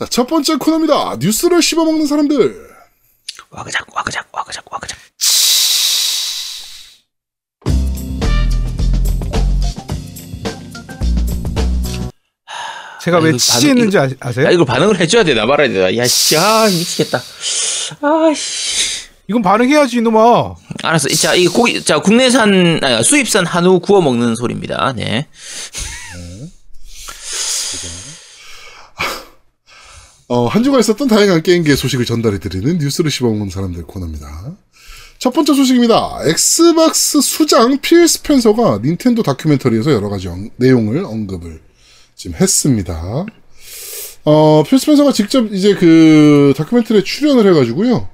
자, 첫 번째 코너입니다. 뉴스를 씹어먹는 사람들. 와그작 와그작 와그작 와그작. 제가 아, 왜 이거 치했는지 아, 아세요? 야 이거 반응을 해줘야 되나 말아야 되나. 야 씨 아 미치겠다. 아 씨. 이건 반응해야지 이놈아. 알았어. 자, 이 고기, 자, 국내산, 아, 수입산 한우 구워 먹는 소리입니다. 네. 어, 한 주간 있었던 다양한 게임기의 소식을 전달해드리는 뉴스를 씹어먹는 사람들 코너입니다. 첫 번째 소식입니다. 엑스박스 수장 필 스펜서가 닌텐도 다큐멘터리에서 여러 가지 영- 내용을 언급을 지금 했습니다. 어, 필 스펜서가 직접 이제 그 다큐멘터리에 출연을 해가지고요.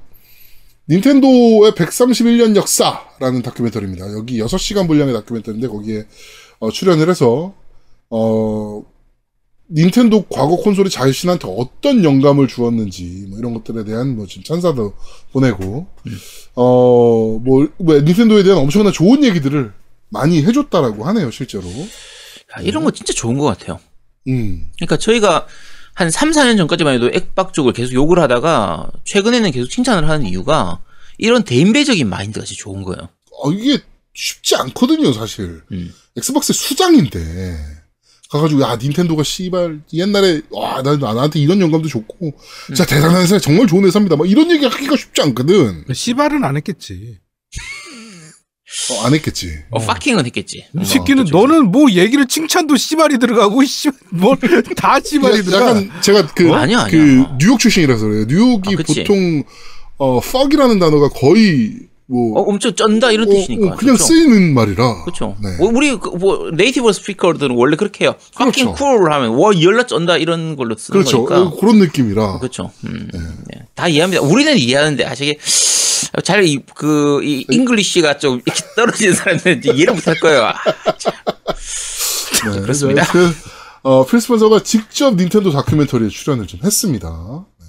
닌텐도의 131년 역사라는 다큐멘터리입니다. 여기 6시간 분량의 다큐멘터리인데 거기에 어, 출연을 해서 어, 닌텐도 과거 콘솔이 자신한테 어떤 영감을 주었는지 뭐 이런 것들에 대한 뭐 지금 찬사도 보내고 어뭐 뭐 닌텐도에 대한 엄청난 좋은 얘기들을 많이 해줬다라고 하네요 실제로. 야, 이런 거 진짜 좋은 것 같아요. 음 그러니까 저희가 한 3, 4년 전까지만 해도 액박 쪽을 계속 욕을 하다가 최근에는 계속 칭찬을 하는 이유가 이런 대인배적인 마인드가 진짜 좋은 거예요. 어, 이게 쉽지 않거든요 사실. 음. 엑스박스 수장인데 가가지고 야 닌텐도가 씨발 옛날에 와 나, 나- 나한테 이런 영감도 줬고 진짜 대단한 회사 정말 좋은 회사입니다. 막 이런 얘기 하기가 쉽지 않거든. 씨발은 안 했겠지. 어, 안 했겠지. 어, 파킹은 했겠지. 이 새끼는. 너는 뭐 얘기를 칭찬도 씨발이 들어가고 씨뭘다 씨발이 야- 들어가. 약간 제가 그, 아니야, 아니야. 그 뉴욕 출신이라서 그래요. 뉴욕이 아. 보통 어 fuck이라는 단어가 거의 뭐 어, 엄청 쩐다 이런 어, 뜻이니까. 어, 그냥 좋죠? 쓰이는 말이라. 그렇죠. 네. 뭐 우리 그, 뭐 native speaker들은 원래 그렇게 해요. 그렇죠. cool 하면 와 열나 쩐다 이런 걸로 쓰는 그렇죠. 거니까. 어, 그런 느낌이라. 그렇죠. 음, 네. 다 이해합니다. 우리는 이해하는데 아시게 잘그이 이 English가 좀 이렇게 떨어지는 사람들은 이해를 못할 거예요. 아, 참. 네, 그렇습니다. 그, 어, 필 스펜서가 직접 닌텐도 다큐멘터리에 출연을 좀 했습니다. 네.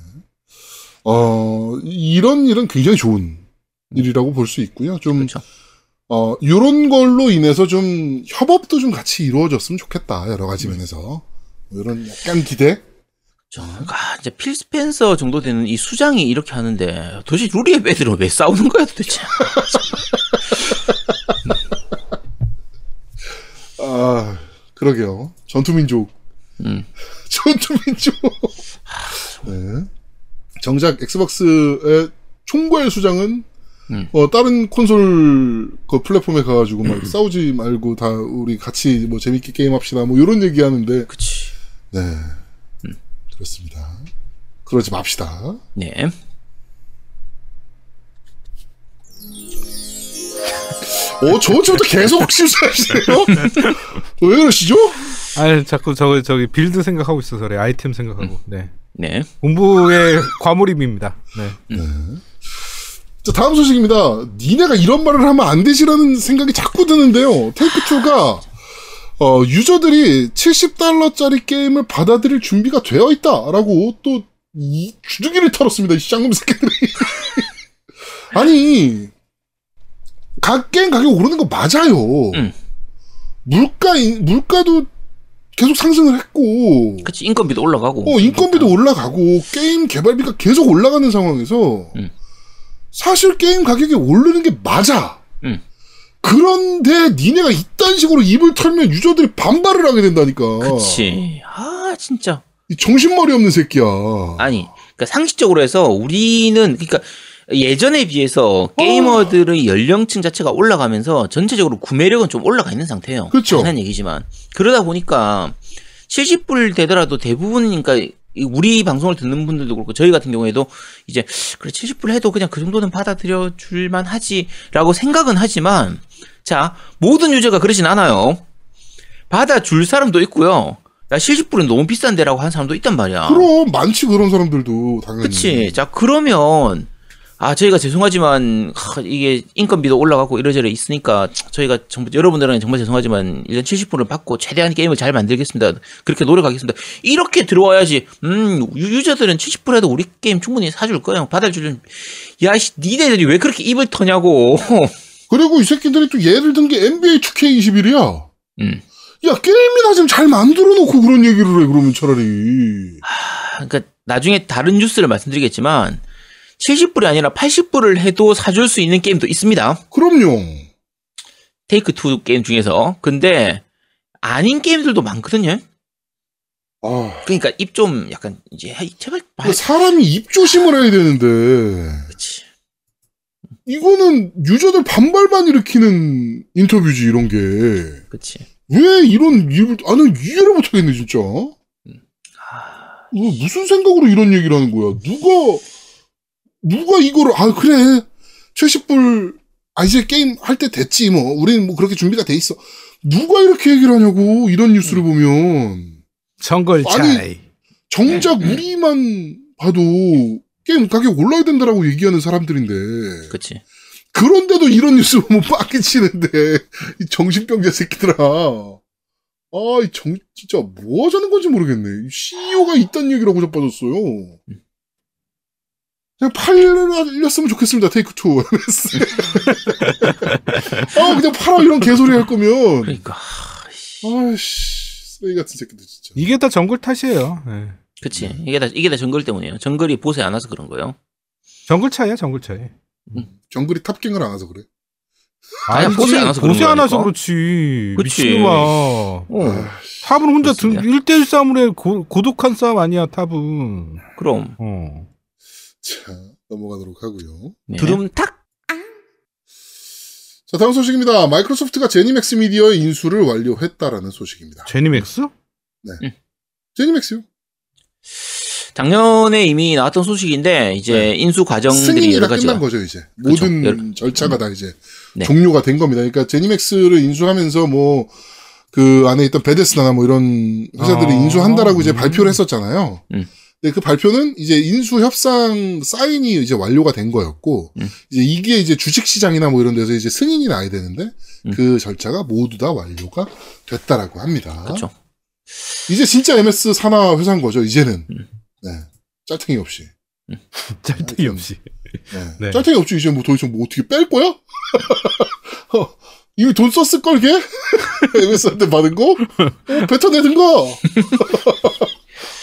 어, 이런 일은 굉장히 좋은 일이라고 볼 수 있고요. 좀, 그렇죠. 어, 요런 걸로 인해서 좀 협업도 좀 같이 이루어졌으면 좋겠다. 여러 가지 면에서. 뭐 이런 약간 기대? 그렇죠. 아, 이제 필 스펜서 정도 되는 이 수장이 이렇게 하는데 도대체 루리의 애들은 왜 싸우는 거야 도대체? 아, 그러게요. 전투민족. 음. 전투민족. 네. 정작 엑스박스의 총괄 수장은 음. 어, 다른 콘솔 그 플랫폼에 가가지고 막 싸우지 말고 다 우리 같이 뭐 재밌게 게임합시다 뭐 이런 얘기 하는데 그치. 네 그렇습니다. 그러지 맙시다. 네. 어 저번 주부터 계속 실수하시네요. 왜 그러시죠? 아니 자꾸 저기 저기 build 생각하고 있어서 그래. 아이템 생각하고. 네. 네. 공부의 과몰입입니다. 네. 자, 다음 소식입니다. 니네가 이런 말을 하면 안 되지라는 생각이 자꾸 드는데요. 테이크2가, 어, 유저들이 70달러짜리 게임을 받아들일 준비가 되어 있다라고 또, 이 주둥이를 털었습니다. 이 쌍놈 새끼들이. 아니, 각 게임 가격 오르는 거 맞아요. 음. 물가, 물가도 계속 상승을 했고, 그치. 인건비도 올라가고. 어, 인건비도 올라가고, 게임 개발비가 계속 올라가는 상황에서, 음. 사실 게임 가격이 오르는 게 맞아. 음. 그런데 니네가 이딴 식으로 입을 털면 유저들이 반발을 하게 된다니까. 그치. 아, 진짜. 이 정신머리 없는 새끼야. 아니, 그러니까 상식적으로 해서 우리는 그러니까 예전에 비해서 게이머들의 연령층 자체가 올라가면서 전체적으로 구매력은 좀 올라가 있는 상태예요. 그렇죠. 당연한 얘기지만 그러다 보니까 70불 되더라도 대부분 이 우리 방송을 듣는 분들도 그렇고 저희 같은 경우에도 이제 그래 70불 해도 그냥 그 정도는 받아들여 줄만 하지라고 생각은 하지만 자 모든 유저가 그러진 않아요. 받아줄 사람도 있고요. 야 70불은 너무 비싼데라고 하는 사람도 있단 말이야. 그럼 많지 그런 사람들도 당연히. 그치. 자, 그러면, 아, 저희가 죄송하지만, 하, 이게 인건비도 올라가고 이러저러 있으니까, 저희가 정말, 여러분들은 정말 죄송하지만, 일단 70분을 받고 최대한 게임을 잘 만들겠습니다. 그렇게 노력하겠습니다. 이렇게 들어와야지, 음, 유- 유저들은 70불 해도 우리 게임 충분히 사줄 거야. 받아주는, 야, 씨, 니네들이 왜 그렇게 입을 터냐고. 그리고 이 새끼들이 또 예를 든 게 NBA 2K21이야. 음. 야, 게임이나 좀 잘 만들어 놓고 그런 얘기를 해, 그러면 차라리. 그러니까 나중에 다른 뉴스를 말씀드리겠지만 70불이 아니라 80불을 해도 사줄 수 있는 게임도 있습니다. 그럼요. 테이크 투 게임 중에서. 근데 아닌 게임들도 많거든요. 아, 그러니까 입 좀 약간 이제 제발 말. 그 사람이 입 조심을 해야 되는데, 그렇지. 이거는 유저들 반발만 일으키는 인터뷰지, 이런 게. 그렇지. 왜 이런 일을, 나는 이해를 못하겠네, 진짜. 아, 이거 무슨 생각으로 이런 얘기를 하는 거야? 누가, 누가 이거를, 아, 그래. 70불, 아, 이제 게임 할 때 됐지, 뭐. 우리는 뭐 그렇게 준비가 돼 있어. 누가 이렇게 얘기를 하냐고, 이런 뉴스를 보면. 정글 아니, 차이. 정작 우리만 봐도 게임 가격 올라야 된다라고 얘기하는 사람들인데. 그렇지. 그런데도 이런 뉴스 보면 빡이 치는데, 이 정신병자 새끼들아. 아, 이 정, 진짜 뭐 하자는 건지 모르겠네. CEO가 얘기를 하고 자빠졌어요. 그냥 팔렸으면 좋겠습니다, 테이크 투. 아, 그냥 팔아, 이런 개소리 할 거면. 그러니까. 아이씨, 쓰레기 같은 새끼들, 진짜. 이게 다 정글 탓이에요. 예. 그치. 이게 다, 이게 다 정글 때문이에요. 정글이 보세 안 와서 그런 거예요. 정글 차이야, 정글 차이. 정글이 탑갱을 안 해서 그래. 아니, 보세 안 와서 그런 보세 안 와서. 그렇지. 그치. 미친놈아. 어, 탑은 혼자 등, 그렇습니다. 1대1 싸움을 해. 고, 고독한 싸움 아니야, 탑은. 그럼. 어. 자, 넘어가도록 하고요. 네. 두둠탁? 자, 다음 소식입니다. 마이크로소프트가 제니맥스 미디어의 인수를 완료했다라는 소식입니다. 제니맥스? 제니맥스요? 작년에 이미 나왔던 소식인데 이제 네. 인수 과정들이 승인이 여러 다 가지가 끝난 거죠, 이제. 그쵸. 모든 여러- 절차가 다 이제 네. 종료가 된 겁니다. 그러니까 제니맥스를 인수하면서 뭐, 그 안에 있던 베데스나나 뭐 이런 회사들이 아. 인수한다라고 이제 음. 발표를 했었잖아요. 음. 근데 그 발표는 이제 인수 협상 사인이 이제 완료가 된 거였고, 음. 이제 이게 이제 주식 시장이나 뭐 이런 데서 이제 승인이 나야 되는데, 음. 그 절차가 모두 다 완료가 됐다라고 합니다. 그렇죠. 이제 진짜 MS 산하 회사인 거죠, 이제는. 음. 네. 짤탱이 없이. 짤데기 없이. 네. 네. 짤탱이 없이 이제 뭐 더 이상 뭐 어떻게 뺄 거야? 어, 이미 돈 썼을 걸, 걔? MS한테 받은 거? 어, 뱉어내든가!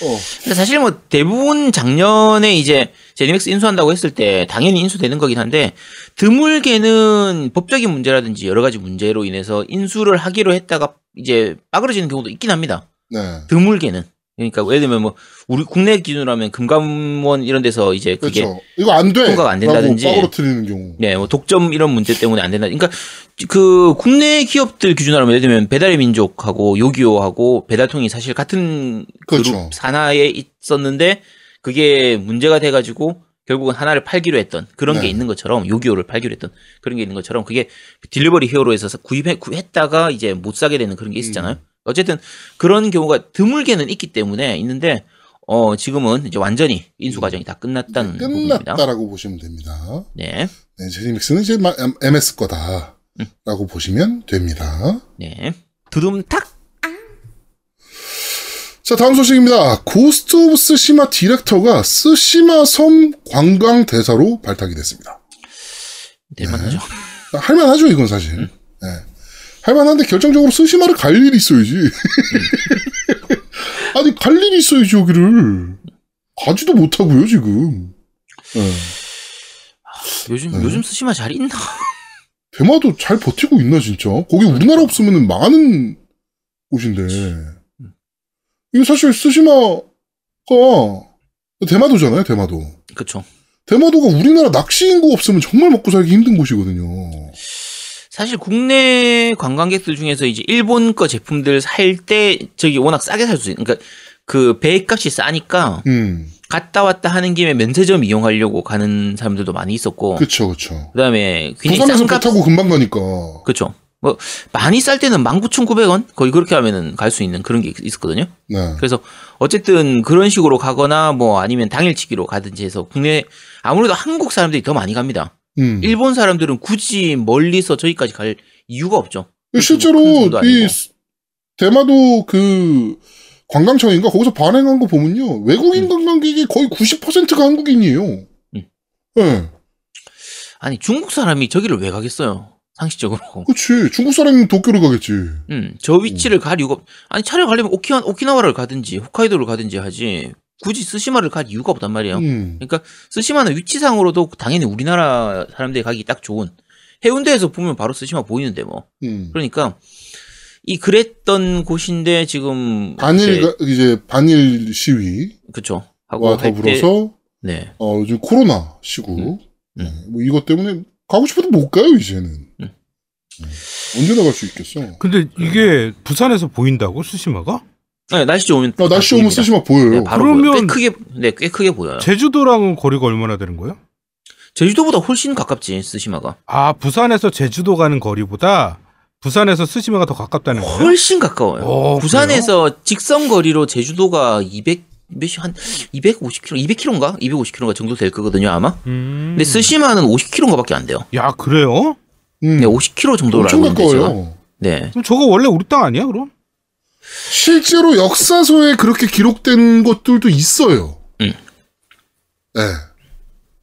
어, 근데 사실 뭐 대부분 작년에 이제 제니맥스 인수한다고 했을 때 당연히 인수되는 거긴 한데 드물게는 법적인 문제라든지 여러 가지 문제로 인해서 인수를 하기로 했다가 이제 빠그러지는 경우도 있긴 합니다. 네. 드물게는. 그러니까 예를 들면 뭐 우리 국내 기준으로 하면 금감원 이런 데서 이제 그게 그렇죠. 이거 안 돼! 통과가 안 된다든지. 빠그러뜨리는 경우. 네, 뭐 독점 이런 문제 때문에 안 된다. 그러니까 그 국내 기업들 기준으로 하면 예를 들면 배달의 민족하고 요기요하고 배달통이 사실 같은 그룹 그렇죠. 산하에 있었는데 그게 문제가 돼 가지고 결국은 하나를 팔기로 했던 그런 네. 게 있는 것처럼 요기요를 팔기로 했던 그런 게 있는 것처럼 그게 딜리버리 히어로에서 구입해 구했다가 이제 못 사게 되는 그런 게 있었잖아요. 음. 어쨌든 그런 경우가 드물게는 있기 때문에 있는데 어 지금은 이제 완전히 인수 과정이 다 끝났다는 부분입니다. 끝났다라고 보시면 됩니다. 네, 네, 제니믹스는 이제 마- MS 거다. 음. 라고 보시면 됩니다. 네. 두둠탁 자, 다음 소식입니다. 고스트 오브 스시마 디렉터가 스시마 섬 관광 대사로 발탁이 됐습니다. 될만하죠. 할만하죠, 이건 사실. 네. 할만한데 결정적으로 스시마를 갈 일이 있어야지. 아니, 갈 일이 있어야지, 여기를. 가지도 못하고요, 지금. 네. 요즘 네. 요즘 스시마 잘 있나? 대마도 잘 버티고 있나, 진짜? 거기 우리나라 없으면 망하는 곳인데. 이거 사실 스시마가 대마도잖아요, 대마도. 그쵸. 대마도가 우리나라 낚시 인구 없으면 정말 먹고 살기 힘든 곳이거든요. 사실 국내 관광객들 중에서 이제 일본 거 제품들 살 때 저기 워낙 싸게 살 수 있는 그러니까 그 배값이 싸니까 음, 갔다 왔다 하는 김에 면세점 이용하려고 가는 사람들도 많이 있었고 그쵸, 그쵸. 그다음에 굉장히 부산에서 싼 타고 금방 가니까. 그쵸. 뭐 많이 쌀 때는 19,900원 거의 그렇게 하면은 갈 수 있는 그런 게 있었거든요. 네. 그래서 어쨌든 그런 식으로 가거나 뭐 아니면 당일치기로 가든지 해서 국내 아무래도 한국 사람들이 더 많이 갑니다. 음. 일본 사람들은 굳이 멀리서 저기까지 갈 이유가 없죠. 실제로 큰 돈도 이 대마도 그 관광청인가 거기서 반행한 거 보면요 외국인 음. 관광객이 거의 90%가 한국인이에요. 음. 네. 아니 중국 사람이 저기를 왜 가겠어요? 상식적으로. 그치. 중국 사람이면 도쿄를 가겠지. 음, 저 위치를 갈 이유가 없- 아니 차라리 가려면 오키나 오키나와를 가든지 홋카이도를 가든지 하지 굳이 스시마를 갈 이유가 없단 말이에요. 음. 그러니까 스시마는 위치상으로도 당연히 우리나라 사람들이 가기 딱 좋은 해운대에서 보면 바로 스시마 보이는데 뭐 음. 그러니까 이 그랬던 곳인데 지금 반일, 이제- 가- 이제 반일 시위와 그쵸 하고 더불어서, 네 어, 요즘 코로나 시국. 음. 네, 뭐 이것 때문에 가고 싶어도 못 가요, 이제는. 음. 네. 언제 나갈 수 있겠어? 근데 이게 부산에서 보인다고 수시마가? 네, 날씨 좋으면 아, 날씨 보입니다. 쓰시면 보여요. 네, 바로 그러면- 보여요. 꽤 크게 네 꽤 크게 보여요. 제주도랑은 거리가 얼마나 되는 거예요? 제주도보다 훨씬 가깝지 스시마가 아 부산에서 제주도 가는 거리보다 부산에서 스시마가 더 가깝다는 거예요? 훨씬 가까워요. 어, 부산에서 직선 거리로 제주도가 200 몇시 한 250km, 200km인가? 250km 정도 될 거거든요, 아마. 음. 근데 스시마는 50km인가밖에 안 돼요. 야 그래요? 음. 네, 50km 정도로 알고 있는데 제가. 가까워요. 네. 그럼 저거 원래 우리 땅 아니야 그럼? 실제로 역사서에 그렇게 기록된 것들도 있어요. 음. 네.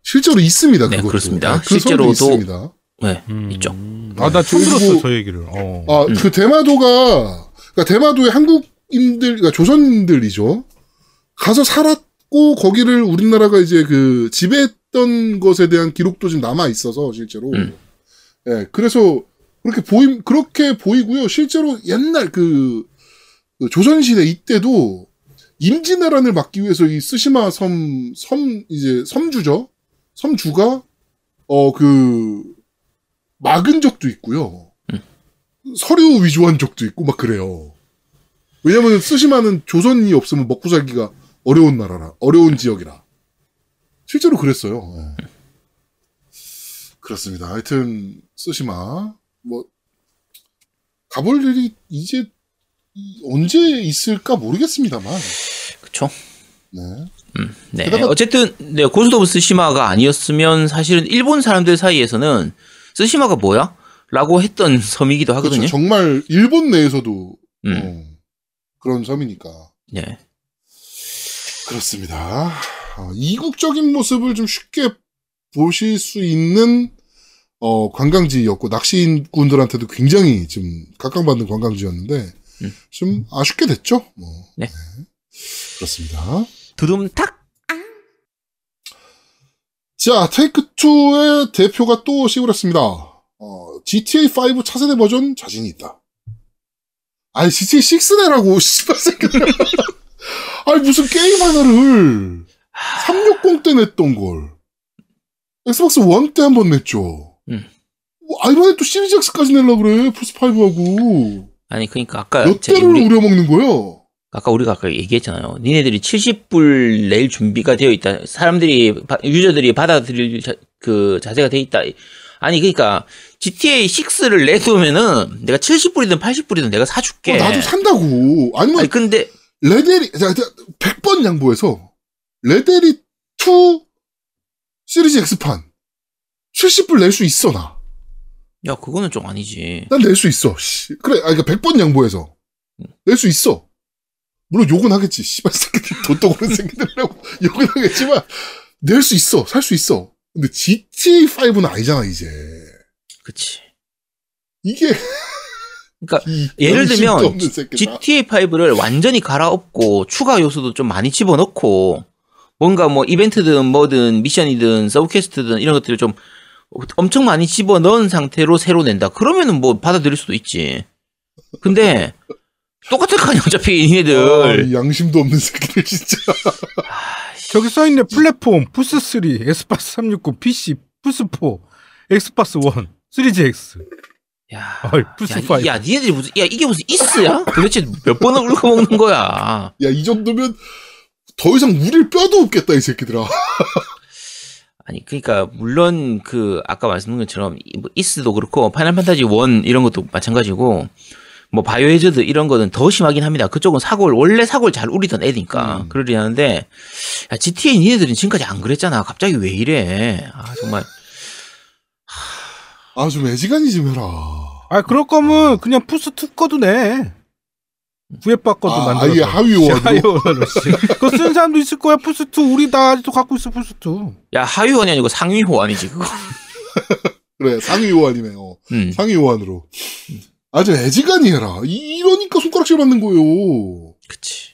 실제로 있습니다. 네, 그것도. 그렇습니다. 그 설도 실제로도- 있습니다. 네, 음. 있죠. 아 나 처음 그리고- 들었어 저 얘기를. 어. 아, 음. 그 대마도가, 그러니까 대마도의 한국인들, 그러니까 조선인들이죠. 가서 살았고, 거기를 우리나라가 이제 그 지배했던 것에 대한 기록도 지금 남아 있어서, 실제로. 음. 예, 그래서 그렇게 보임, 그렇게 보이고요. 실제로 옛날 그, 그 조선시대 이때도 임진왜란을 막기 위해서 이 쓰시마 섬, 섬, 이제 섬주죠. 섬주가, 어, 그, 막은 적도 있고요. 서류 위조한 적도 있고 막 그래요. 왜냐면 쓰시마는 조선이 없으면 먹고 살기가 어려운 나라라, 어려운 지역이라. 실제로 그랬어요. 예. 그렇습니다. 하여튼 쓰시마 뭐 가볼 일이 이제 이- 언제 있을까 모르겠습니다만. 그쵸. 네. 음, 네. 어쨌든, 네, 고스트 오브 스시마가 아니었으면 사실은 일본 사람들 사이에서는 스시마가 뭐야? 라고 했던 섬이기도 하거든요. 그렇죠. 정말 일본 내에서도 음, 어, 그런 섬이니까. 네. 그렇습니다. 어, 이국적인 모습을 좀 쉽게 보실 수 있는 어, 관광지였고 낚시인분들한테도 굉장히 좀 각광받는 관광지였는데 음. 좀 아쉽게 됐죠. 뭐. 네. 그렇습니다. 두둠탁! 자, 테이크 2의 대표가 또 시골했습니다. 어, GTA 5 차세대 버전 자신이 있다. 아니, GTA 6 내라고, 씨발 새끼들. 아니, 무슨 게임 하나를 360 때 냈던 걸. 엑스박스 1 때 한 번 냈죠. 음. 뭐, 아, 이번에 또 시리즈 X까지 내려고 그래. 플스5하고. 아니, 그니까 아까, 몇 대를 우리, 우려먹는 거야? 아까 우리가 아까 얘기했잖아요. 니네들이 70불 낼 준비가 되어 있다. 사람들이, 바- 유저들이 받아들일 자, 그 자세가 돼 있다. 아니, 그니까, GTA 6를 내두면은 내가 70불이든 80불이든 내가 사줄게. 어, 나도 산다고. 아니면, 아니, 근데, 레데리, 자, 자, 100번 양보해서, 레데리 2 시리즈 X판. 70불 낼 수 있어, 나. 야, 그거는 좀 아니지. 난 낼 수 있어. 씨. 그래, 아, 그러니까 100번 양보해서. 낼 수 있어. 물론 욕은 하겠지. 씨발 새끼들, 그런 새끼들이라고 욕은 하겠지만, 낼 수 있어. 살 수 있어. 근데 GTA5는 아니잖아, 이제. 그치. 이게. 그러니까 이 예를 들면 없는 새끼다. GTA5를 완전히 갈아엎고 추가 요소도 좀 많이 집어넣고 뭔가 뭐 이벤트든 뭐든 미션이든 서브퀘스트든 이런 것들을 좀 엄청 많이 집어 넣은 상태로 새로 낸다. 그러면은 뭐 받아들일 수도 있지. 근데 똑같을 거 아니야 어차피 아, 얘네들. 이 양심도 없는 새끼들, 진짜. 저기 써있네 플랫폼 플스3 엑스박스 360 PC 플스4 엑스박스 1 3GX 야, 어이, 플스5 야, 야, 니네들이 무슨 야 이게 무슨 이스야? 도대체 몇 번을 우려먹는 거야? 야, 이 정도면 더 이상 우릴 뼈도 없겠다, 이 새끼들아. 아니 그러니까 물론 그 아까 말씀드린 것처럼 이- 뭐 이스도 그렇고 파이널 판타지 1 이런 것도 마찬가지고 뭐 바이오헤저드 이런 거는 더 심하긴 합니다. 그쪽은 사골 원래 사골 잘 우리던 애니까 음. 그러리 하는데 야, GTA 니네들은 지금까지 안 그랬잖아. 갑자기 왜 이래? 아 정말 아, 좀 애지간히 좀 해라. 아 그럴 거면 그냥 플스2 거도 내 거도 아, 만들어서 아예 하위원으로? 하위원으로 씨. 그거 쓰는 사람도 있을 거야 플스2 우리 다 아직도 갖고 있어 플스2 야 하위원이 아니고 상위호 아니지 그거. 그래, 상위 요한이네, 어. 음. 상위 요한으로. 아주 애지간히 해라. 이, 이러니까 손가락질 받는 거예요. 그치.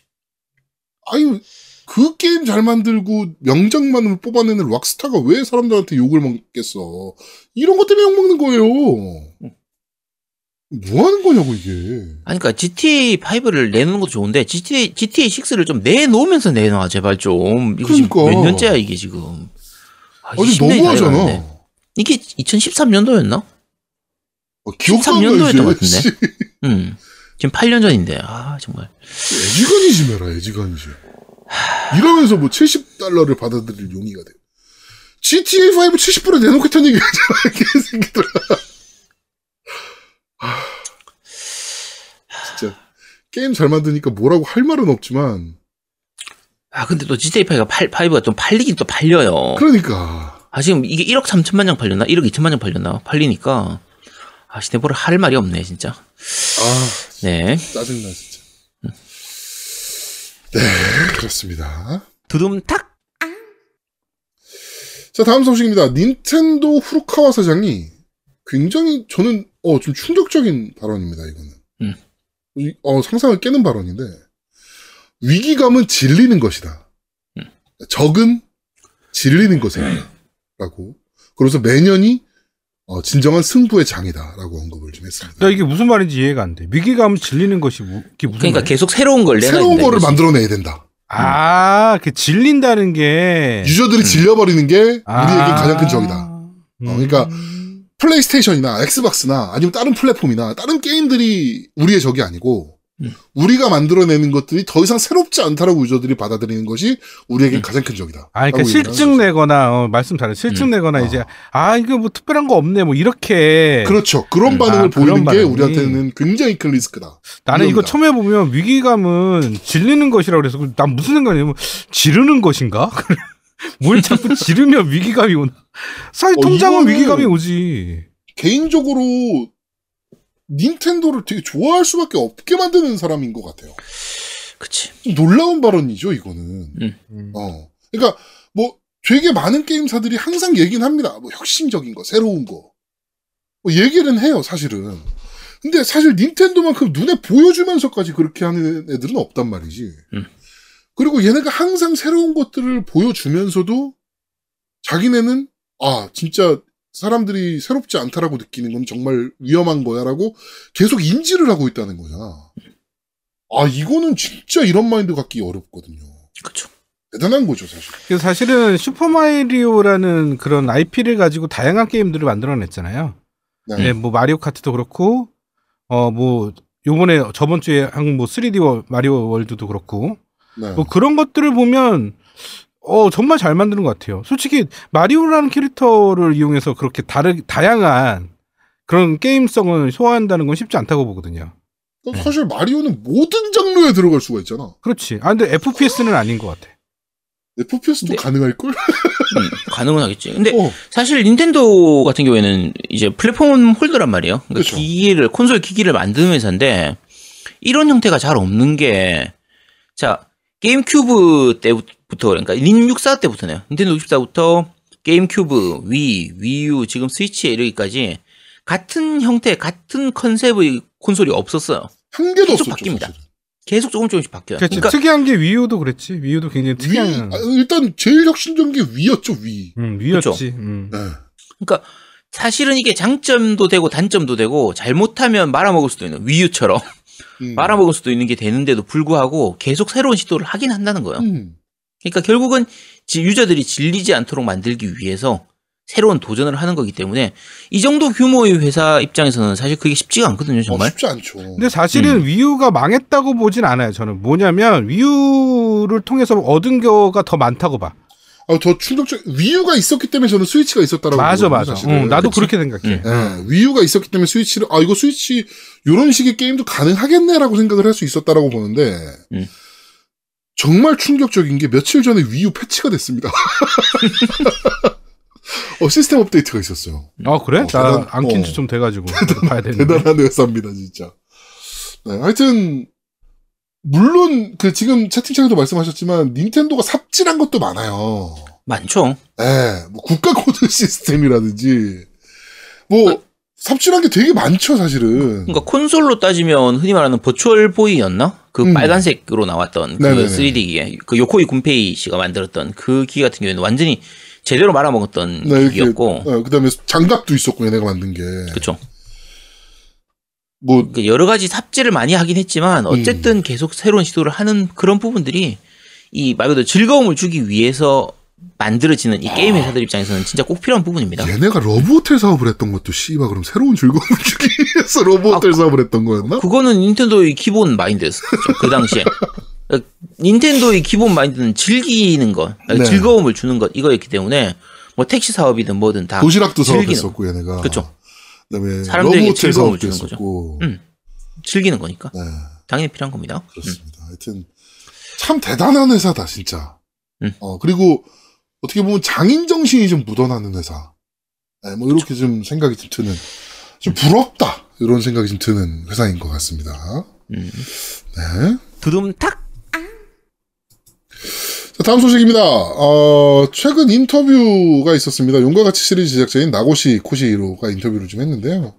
아니, 그 게임 잘 만들고 명작만을 뽑아내는 락스타가 왜 사람들한테 욕을 먹겠어. 이런 것 때문에 욕 먹는 거예요. 뭐 하는 거냐고, 이게. 아니, 그니까 GTA 5를 내놓는 것도 좋은데, GTA, GTA 6를 좀 내놓으면서 내놔, 제발 좀. 이거 그러니까. 몇 년째야, 이게 지금. 아, 아니, 10년이 다 너무하잖아. 이게 2013년도였나? 어, 기억도 안 13년도였던 나지. 것 같은데? 씨. 음. 지금 8년 전인데, 아, 정말. 애지간이지 매라, 애지간이지. 이러면서 뭐 70달러를 받아들일 용의가 돼. GTA5 70불에 내놓겠다는 얘기 하잖아, 개새끼들아. 아, 진짜. 게임 잘 만드니까 뭐라고 할 말은 없지만, 아, 근데 또 GTA 5가, 8, 5가 좀 팔리긴 또 팔려요. 그러니까. 아, 지금 이게 1억 3천만 장 팔렸나? 1억 2천만 장 팔렸나? 팔리니까. 아, 시대보를 할 말이 없네, 진짜. 아, 네. 짜증나, 진짜. 네, 그렇습니다. 두둠탁! 자, 다음 소식입니다. 닌텐도 후루카와 사장이 굉장히 저는 어 좀 충격적인 발언입니다. 이거는 음. 이- 어 상상을 깨는 발언인데 위기감은 질리는 것이다. 음. 적은 질리는 것이다라고. 그래서 매년이 어, 진정한 승부의 장이다라고 언급을 좀 했습니다. 나 이게 무슨 말인지 이해가 안 돼. 위기감을 질리는 것이 뭐, 이게 무슨 그러니까 말이야? 계속 새로운 걸 내놔야 새로운 된다, 거를. 만들어내야 된다. 아, 그 질린다는 게 유저들이 질려버리는 게 우리에게 아. 가장 큰 적이다. 음. 그러니까 플레이스테이션이나 엑스박스나 아니면 다른 플랫폼이나 다른 게임들이 우리의 적이 아니고 음. 우리가 만들어내는 것들이 더 이상 새롭지 않다라고 유저들이 받아들이는 것이 우리에게 음. 가장 큰 적이다. 아, 그러니까 실증. 내거나 어, 말씀 잘해. 실증 음. 내거나 어. 이제 아 이거 뭐 특별한 거 없네 뭐 이렇게 그렇죠. 그런 음. 반응을 아, 보이는 그런 게. 우리한테는 굉장히 큰 리스크다. 나는 이거. 처음에 보면 위기감은 질리는 것이라고 그래서 난 무슨 생각이냐면 지르는 것인가? 뭘 자꾸 지르면 위기감이 오나? 사실 어, 통장은 위기감이 오지. 개인적으로 닌텐도를 되게 좋아할 수밖에 없게 만드는 사람인 것 같아요. 그치. 좀 놀라운 발언이죠, 이거는. 음. 어. 그러니까 뭐 되게 많은 게임사들이 항상 얘기는 합니다. 뭐 혁신적인 거, 새로운 거. 뭐 얘기는 해요, 사실은. 근데 사실 닌텐도만큼 눈에 보여주면서까지 그렇게 하는 애들은 없단 말이지. 음. 그리고 얘네가 항상 새로운 것들을 보여주면서도 자기네는 아, 진짜 사람들이 새롭지 않다라고 느끼는 건 정말 위험한 거야라고 계속 인지를 하고 있다는 거잖아. 아, 이거는 진짜 이런 마인드 갖기 어렵거든요. 그쵸. 대단한 거죠, 사실. 그래서 사실은 슈퍼마리오라는 그런 IP를 가지고 다양한 게임들을 만들어냈잖아요. 네. 네, 뭐 마리오 카트도 그렇고, 어뭐 요번에 저번 주에 한뭐 3D 워- 마리오 월드도 그렇고, 네. 뭐 그런 것들을 보면 어 정말 잘 만드는 것 같아요. 솔직히 마리오라는 캐릭터를 이용해서 그렇게 다르 다양한 그런 게임성을 소화한다는 건 쉽지 않다고 보거든요. 사실 마리오는 모든 장르에 들어갈 수가 있잖아. 그렇지. 아 근데 FPS는 아닌 것 같아. FPS도 네. 가능할걸? 음, 가능은 하겠지. 근데 어, 사실 닌텐도 같은 경우에는 이제 플랫폼 홀더란 말이에요. 그러니까 그쵸. 기기를 콘솔 기기를 만드는 회사인데 이런 형태가 잘 없는 게 자, 게임큐브 때부터 그러니까 닌64 때부터네요. 닌텐도 64부터 게임큐브, 위, 위유, 지금 스위치에 이르기까지 같은 형태, 같은 컨셉의 콘솔이 없었어요. 한 개도 계속 없었죠. 바뀝니다. 사실은. 계속 조금 조금씩 바뀌어요. 그렇지. 그러니까 특이한 게 위유도 그랬지. 위유도 굉장히 위, 특이한. 아, 일단 제일 혁신적인 게 위였죠, 위. 음, 위였지. 음. 네. 그러니까 사실은 이게 장점도 되고 단점도 되고 잘못하면 말아먹을 수도 있는 위유처럼 음. 말아먹을 수도 있는 게 되는데도 불구하고 계속 새로운 시도를 하긴 한다는 거예요. 음. 그러니까 결국은 지- 유저들이 질리지 않도록 만들기 위해서 새로운 도전을 하는 거기 때문에 이 정도 규모의 회사 입장에서는 사실 그게 쉽지가 않거든요, 어, 정말. 쉽지 않죠. 근데 사실은 위유가 망했다고 보진 않아요. 저는 뭐냐면 위유를 통해서 얻은 거가 더 많다고 봐. 아, 더 충격적, 위유가 있었기 때문에 저는 스위치가 있었다라고. 맞아, 맞아. 응, 나도 그치. 그렇게 생각해. 음. 예, 위유가 있었기 때문에 스위치를, 아, 이거 스위치, 요런 식의 게임도 가능하겠네라고 생각을 할 수 있었다라고 보는데, 음. 정말 충격적인 게 며칠 전에 Wii U 패치가 됐습니다. 어, 시스템 업데이트가 있었어요. 아 그래? 어, 대단- 나 안 킨지 어. 좀 돼가지고 봐야 되는데. 대단한 회사입니다, 진짜. 네, 하여튼, 물론, 그, 지금 채팅창에도 말씀하셨지만, 닌텐도가 삽질한 것도 많아요. 많죠. 예, 뭐 국가 코드 시스템이라든지 뭐 삽질한 게 되게 많죠, 사실은. 그러니까 콘솔로 따지면 흔히 말하는 버추얼 보이였나? 그 음. 빨간색으로 나왔던 그 네네네. 3D 기계, 그 요코이 군페이 씨가 만들었던 그 기계 같은 경우에는 완전히 제대로 말아먹었던 네, 이렇게 기계였고, 어, 그다음에 장갑도 있었고 얘네가 만든 게. 그렇죠. 뭐 여러 가지 삽질을 많이 하긴 했지만 음. 어쨌든 계속 새로운 시도를 하는 그런 부분들이 이 말 그대로 즐거움을 주기 위해서 만들어지는 이 게임 회사들 입장에서는 진짜 꼭 필요한 부분입니다. 얘네가 러브호텔 사업을 했던 것도 씨발 그럼 새로운 즐거움을 주기 위해서 러브호텔 사업을 했던 거였나? 그거는 닌텐도의 기본 마인드였죠. 그 당시에. 그러니까 닌텐도의 기본 마인드는 즐기는 것, 네. 즐거움을 주는 것 이거였기 때문에 뭐 택시 사업이든 뭐든 다 도시락도 즐기는 사업했었고 얘네가. 그쵸. 그다음에 사람들에게 즐거움을 주는 거죠. 음. 즐기는 거니까 네, 당연히 필요한 겁니다. 음. 그렇습니다. 하여튼 참 대단한 회사다 진짜. 음. 어 그리고 어떻게 보면 장인 정신이 좀 묻어나는 회사. 네, 뭐 이렇게 좀 생각이 좀 드는 좀 부럽다 이런 생각이 좀 드는 회사인 것 같습니다. 음. 네. 두둠탁 자, 다음 소식입니다. 어, 최근 인터뷰가 있었습니다. 용과 같이 시리즈 제작자인 나고시 코시로가 인터뷰를 좀 했는데요.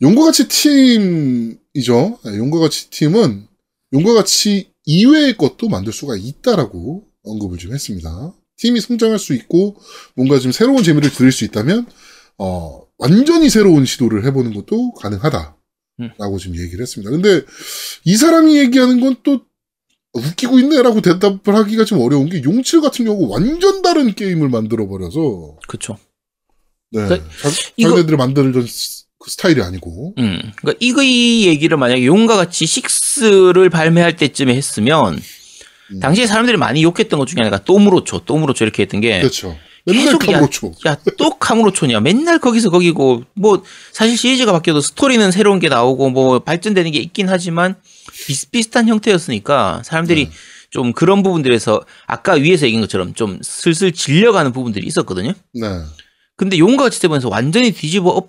용과 같이 팀이죠. 네, 용과 같이 팀은 용과 같이 이외의 것도 만들 수가 있다라고 언급을 좀 했습니다. 팀이 성장할 수 있고 뭔가 좀 새로운 재미를 들을 수 있다면 어, 완전히 새로운 시도를 해보는 것도 가능하다라고 지금 얘기를 했습니다. 근데 이 사람이 얘기하는 건 또 웃기고 있네라고 대답을 하기가 좀 어려운 게 용칠 같은 경우 완전 다른 게임을 만들어 버려서 그쵸. 네 그, 자, 이거- 자기네들이 만들던 스- 그 스타일이 아니고 음. 그러니까 이의 얘기를 만약에 용과 같이 6를 발매할 때쯤에 했으면 음. 당시에 사람들이 많이 욕했던 것 중에 하나가 또무로초, 또무로초 이렇게 했던 게 그렇죠 맨날 카무로초 야, 또 카무로초냐. 맨날 거기서 거기고, 뭐, 사실 시리즈가 바뀌어도 스토리는 새로운 게 나오고, 뭐, 발전되는 게 있긴 하지만, 비슷비슷한 형태였으니까, 사람들이 네. 좀 그런 부분들에서, 아까 위에서 얘기한 것처럼 좀 슬슬 질려가는 부분들이 있었거든요. 네 근데 용과 같이 세븐에서 완전히 뒤집어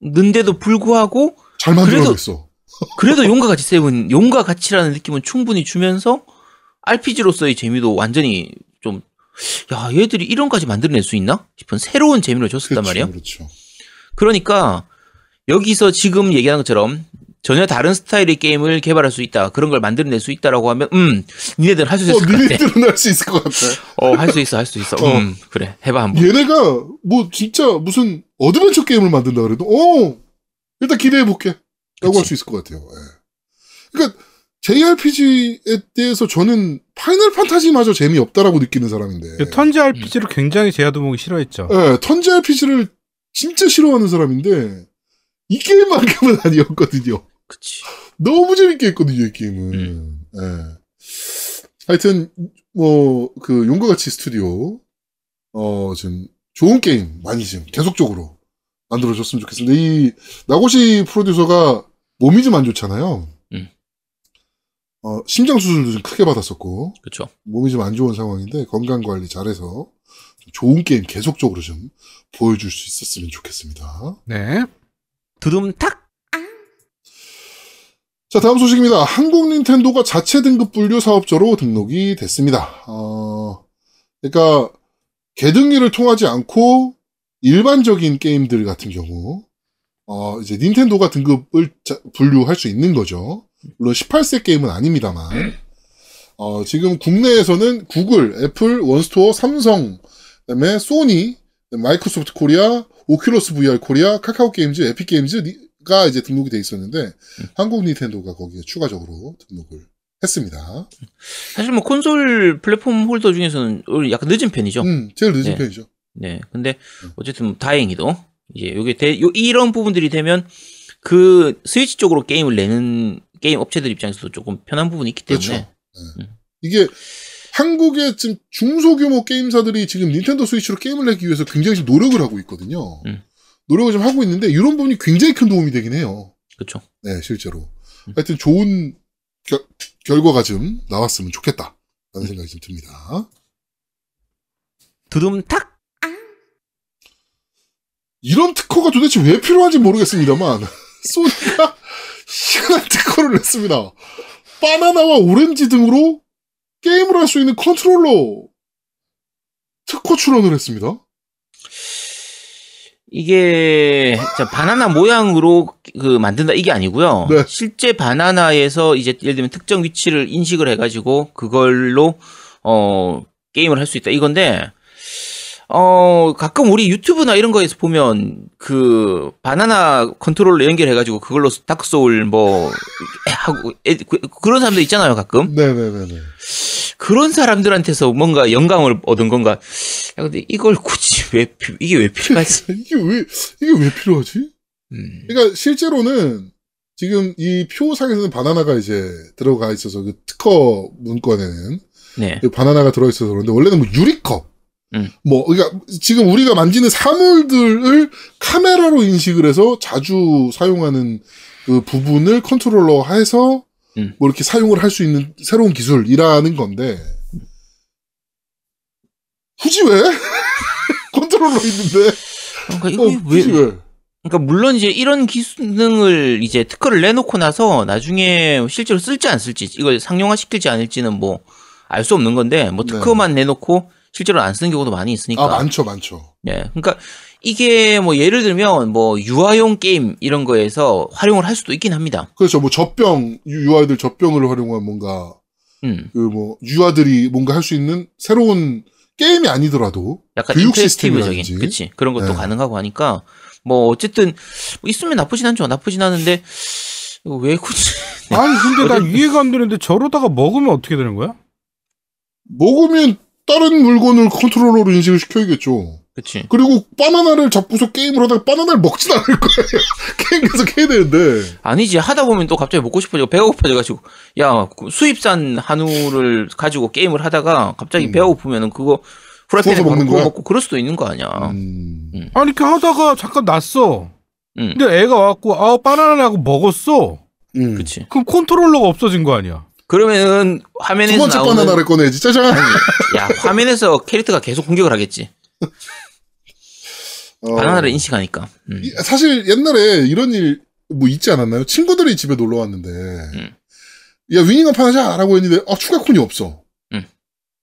엎었는데도 불구하고, 잘 그래도- 만들어냈어 그래도 용과 같이 세븐, 용과 같이라는 느낌은 충분히 주면서, RPG로서의 재미도 완전히 좀, 야, 얘들이 이런까지 만들어낼 수 있나? 싶은 새로운 재미를 줬었단 그렇죠, 말이에요. 그렇죠 그러니까 여기서 지금 얘기하는 것처럼 전혀 다른 스타일의 게임을 개발할 수 있다. 그런 걸 만들어낼 수 있다라고 하면 음, 니네들 할 수 있을 어 것 같아. 니네들은 할 수 있을 것 같아 어, 할 수 있어. 할 수 있어. 어. 음, 그래. 해봐 한번. 얘네가 뭐 진짜 무슨 어드벤처 게임을 만든다 그래도 어 일단 기대해 볼게 라고. 할 수 있을 것 같아요. 예. 그러니까 JRPG에 대해서 저는 파이널 판타지마저 재미없다라고 느끼는 사람인데 그 턴제 RPG를 굉장히 제아도목이 싫어했죠. 예, 턴제 RPG를 진짜 싫어하는 사람인데 이 게임만큼은 아니었거든요. 그치. 너무 재밌게 했거든요, 이 게임은. 음. 예. 하여튼 뭐 그 용과 같이 스튜디오 어 지금 좋은 게임 많이 지금 계속적으로 만들어줬으면 좋겠습니다. 이 나고시 프로듀서가 몸이 좀 안 좋잖아요. 음. 어 심장 수술도 좀 크게 받았었고 그쵸. 몸이 좀 안 좋은 상황인데 건강 관리 잘해서 좀 좋은 게임 계속적으로 좀 보여줄 수 있었으면 좋겠습니다. 네. 두둠탁. 자, 다음 소식입니다. 한국 닌텐도가 자체 등급 분류 사업자로 등록이 됐습니다. 어, 그러니까 게등위를 통하지 않고 일반적인 게임들 같은 경우 어, 이제 닌텐도가 등급을 자- 분류할 수 있는 거죠. 물론 18세 게임은 아닙니다만 어, 지금 국내에서는 구글, 애플, 원스토어, 삼성, 그다음에 소니, 마이크로소프트 코리아, 오큘러스 VR 코리아, 카카오 게임즈, 에픽 게임즈 가 이제 등록이 돼 있었는데 한국 닌텐도가 거기에 추가적으로 등록을 했습니다. 사실 뭐 콘솔 플랫폼 홀더 중에서는 약간 늦은 편이죠. 음, 제일 늦은 네. 편이죠. 네. 근데 어쨌든 다행히도 이제 요게 대, 요, 이런 부분들이 되면 그 스위치 쪽으로 게임을 내는 게임 업체들 입장에서도 조금 편한 부분이 있기 때문에 그렇죠. 네. 이게 한국의 지금 중소규모 게임사들이 지금 닌텐도 스위치로 게임을 내기 위해서 굉장히 좀 노력을 하고 있거든요. 음. 노력을 좀 하고 있는데 이런 부분이 굉장히 큰 도움이 되긴 해요. 그렇죠. 네, 실제로. 음. 하여튼 좋은 결, 결과가 좀 나왔으면 좋겠다. 라는 생각이 좀 듭니다. 두둠탁. 이런 특허가 도대체 왜 필요한지 모르겠습니다만, 소니가 희한한 특허를 냈습니다. 바나나와 오렌지 등으로 게임을 할 수 있는 컨트롤러 특허 출원을 했습니다. 이게 자, 바나나 모양으로 그 만든다 이게 아니고요. 네. 실제 바나나에서 이제 예를 들면 특정 위치를 인식을 해가지고 그걸로 어 게임을 할 수 있다 이건데 어 가끔 우리 유튜브나 이런 거에서 보면 그 바나나 컨트롤러 연결해가지고 그걸로 다크 소울 뭐 하고 애- 그- 그런 사람들 있잖아요 가끔 네네네네. 그런 사람들한테서 뭔가 영감을 얻은 건가? 야 근데 이걸 굳이 왜 피- 이게 왜 필요하지? 이게 왜, 이게 왜 필요하지? 음. 그러니까 실제로는 지금 이 표상에서는 바나나가 이제 들어가 있어서 그 특허 문건에는 네. 이 바나나가 들어 있어서 그런데 원래는 뭐 유리컵. 음. 뭐, 그러니까 지금 우리가 만지는 사물들을 카메라로 인식을 해서 자주 사용하는 그 부분을 컨트롤러 해서 음. 뭐 이렇게 사용을 할 수 있는 새로운 기술이라는 건데 굳이 왜? 컨트롤러 있는데 그러니까 이거 어, 왜? 왜? 그러니까 물론 이제 이런 기능을 이제 특허를 내놓고 나서 나중에 실제로 쓸지 안 쓸지 이걸 상용화 시킬지 않을지는 뭐 알 수 없는 건데 뭐 네. 특허만 내놓고 실제로 안 쓰는 경우도 많이 있으니까. 아 많죠 많죠. 예. 그러니까 이게 뭐 예를 들면 뭐 유아용 게임 이런 거에서 활용을 할 수도 있긴 합니다. 그렇죠. 뭐 젖병 유- 유아들 젖병을 활용한 뭔가 음. 그뭐 유아들이 뭔가 할 수 있는 새로운 게임이 아니더라도 약간 교육 시스템이라든지. 그치 그런 것도 네. 가능하고 하니까 뭐 어쨌든 뭐 있으면 나쁘진 않죠 나쁘진 않은데 이거 왜 굳이 아니 근데 나 이해가 안 되는데 저러다가 먹으면 어떻게 되는 거야? 먹으면 다른 물건을 컨트롤러로 인식을 시켜야겠죠. 그치 그리고 바나나를 잡고서 게임을 하다가 바나나를 먹진 않을 거예요. 게임 계속 해야 되는데. 아니지 하다 보면 또 갑자기 먹고 싶어져 배가 고파져가지고 야그 수입산 한우를 가지고 게임을 하다가 갑자기 음. 배가 고프면은 그거 바로 먹는 거야? 먹고 그럴 수도 있는 거 아니야 음. 아니 이렇게 하다가 잠깐 놨어. 응 근데 애가 와갖고 아 바나나라고 먹었어. 음. 그치 그럼 컨트롤러가 없어진 거 아니야? 그러면은 두 화면에서 번째 나오는 바나나를 꺼내야지. 짜잔. 야 화면에서 캐릭터가 계속 공격을 하겠지 어. 바나나를 인식하니까 음. 이- 사실 옛날에 이런 일 뭐 있지 않았나요? 친구들이 집에 놀러 왔는데 야 위닝업 하자라고 했는데 아 추가 콘이 없어. 음.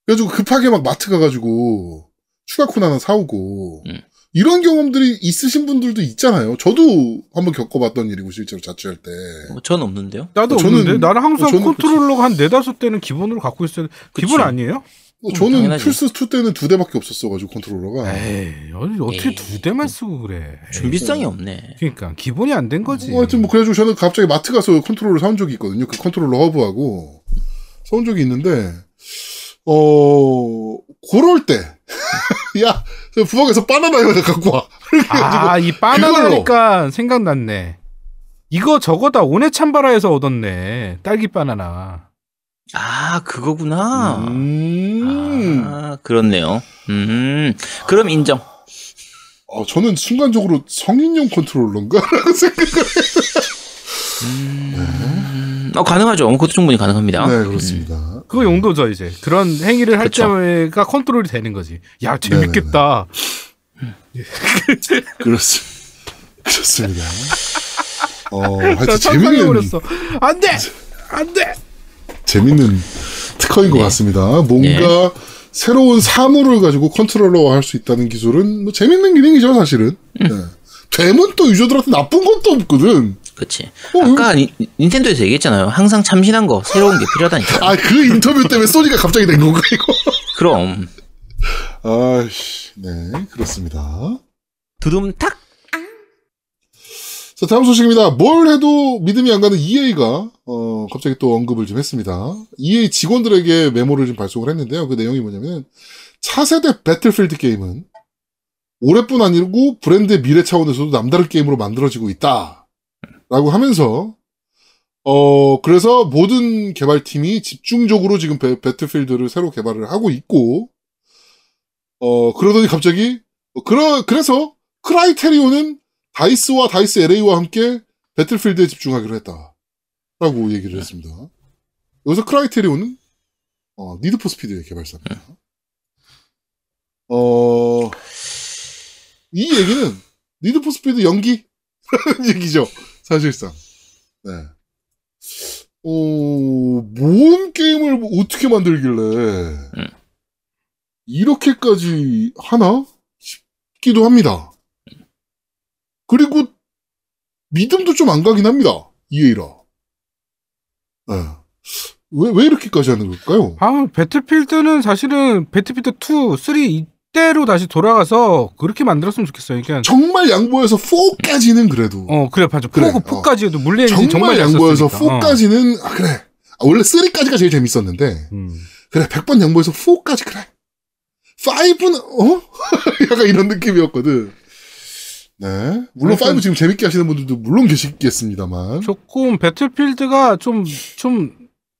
그래가지고 급하게 막 마트 가가지고 추가 콘 하나 사오고 음. 이런 경험들이 있으신 분들도 있잖아요. 저도 한번 겪어봤던 일이고 실제로 자취할 때. 뭐 저는 없는데요 나도 어, 저는- 없는데 나는 항상 어, 저는 컨트롤러가 한 네다섯 대는 기본으로 갖고 있어야 돼. 기본. 아니에요? 어, 저는 당연하지. 플스 2 때는 두 대밖에 없었어가지고 컨트롤러가. 에이 아니, 어떻게 에이. 두 대만 쓰고 그래? 준비성이 없네 그러니까 기본이 안 된 거지. 어, 하여튼 뭐 그래가지고 저는 갑자기 마트 가서 컨트롤러 사온 적이 있거든요. 그 컨트롤러 허브하고 사온 적이 있는데 어 그럴 때 야, 저 부엌에서 바나나 하나 갖고 와. 아, 이 바나나니까 생각났네. 이거 저거다 오네 참바라에서 얻었네. 딸기 바나나. 아 그거구나 음. 아, 그렇네요. 음, 그럼 인정. 어, 저는 순간적으로 성인용 컨트롤러인가 라고 생각을. 음, 어, 가능하죠. 그것도 충분히 가능합니다. 네, 그렇습니다. 그거 용도죠 이제. 그런 행위를 할 그쵸. 때가 컨트롤이 되는 거지. 야 재밌겠다. 그렇습니다. 그렇습니다. 어, 나 하여튼 재밌는, 상상해버렸어. 안 돼, 안 돼. 재밌는 특허인 것 네. 같습니다. 뭔가 새로운 사물을 가지고 컨트롤러 할 수 있다는 기술은 뭐 재밌는 기능이죠, 사실은. 음. 네. 되면 또 유저들한테 나쁜 것도 없거든. 그치. 어, 아까 니- 닌텐도에서 얘기했잖아요. 항상 참신한 거, 새로운 게 필요하다니까. 아, 그 인터뷰 때문에 소니가 갑자기 된 건가, 이거? 그럼. 아이씨, 네, 그렇습니다. 두둠탁? 자, 다음 소식입니다. 뭘 해도 믿음이 안 가는 EA가, 어, 갑자기 또 언급을 좀 했습니다. EA 직원들에게 메모를 좀 발송을 했는데요. 그 내용이 뭐냐면, 차세대 배틀필드 게임은 올해뿐 아니고 브랜드의 미래 차원에서도 남다른 게임으로 만들어지고 있다. 라고 하면서, 어, 그래서 모든 개발팀이 집중적으로 지금 배, 배틀필드를 새로 개발을 하고 있고, 어, 그러더니 갑자기, 어, 그러, 그래서 크라이테리온은 다이스와 다이스 LA와 함께 배틀필드에 집중하기로 했다. 라고 얘기를 했습니다. 여기서 Criterion은, 어, Need for Speed의 개발사입니다. 어, 이 얘기는 Need for Speed 연기? 라는 얘기죠. 사실상. 네. 어, 뭔 게임을 어떻게 만들길래, 이렇게까지 하나? 싶기도 합니다. 그리고 믿음도 좀 안 가긴 합니다. EA라. 예. 왜, 왜 이렇게까지 하는 걸까요? 아, 배틀필드는 사실은 배틀필드 2, 3 이때로 다시 돌아가서 그렇게 만들었으면 좋겠어요. 그러니까 정말 양보해서 4까지는 그래도. 어, 그래, 맞아. 그래, 포고 어. 4까지 해도 물리 엔진 정말, 정말 잘 양보해서 썼으니까. 어. 4까지는, 아, 그래. 아, 원래 3까지가 제일 재밌었는데, 음. 그래, 100번 양보해서 4까지, 그래. 5는, 어? 약간 이런 느낌이었거든. 네. 물론 하여튼- 5 지금 재밌게 하시는 분들도 물론 계시겠습니다만. 조금 Battlefield가 좀, 좀,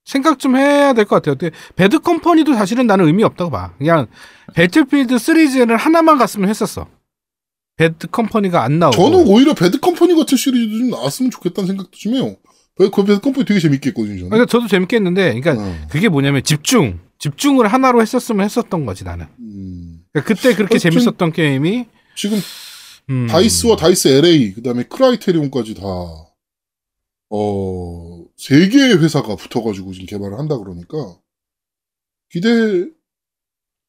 생각 좀 해야 될 것 같아요. 근데 Bad Company도 사실은 나는 의미 없다고 봐. 그냥 Battlefield 시리즈를 하나만 갔으면 했었어. Bad Company가 안 나오고. 저는 오히려 Bad Company 같은 시리즈도 좀 나왔으면 좋겠다는 생각도 좀 해요. 배- 그 Bad Company 되게 재밌게 했거든요, 저는. 그러니까 저도 재밌게 했는데, 그러니까 어. 그게 뭐냐면 집중. 집중을 하나로 했었으면 했었던 거지, 나는. 음. 그러니까 그때 그렇게 재밌었던 게임이, 지금 음. DICE와 DICE LA, 그 다음에 Criterion까지 다, 어, 세 개의 회사가 붙어가지고 지금 개발을 한다 그러니까, 기대,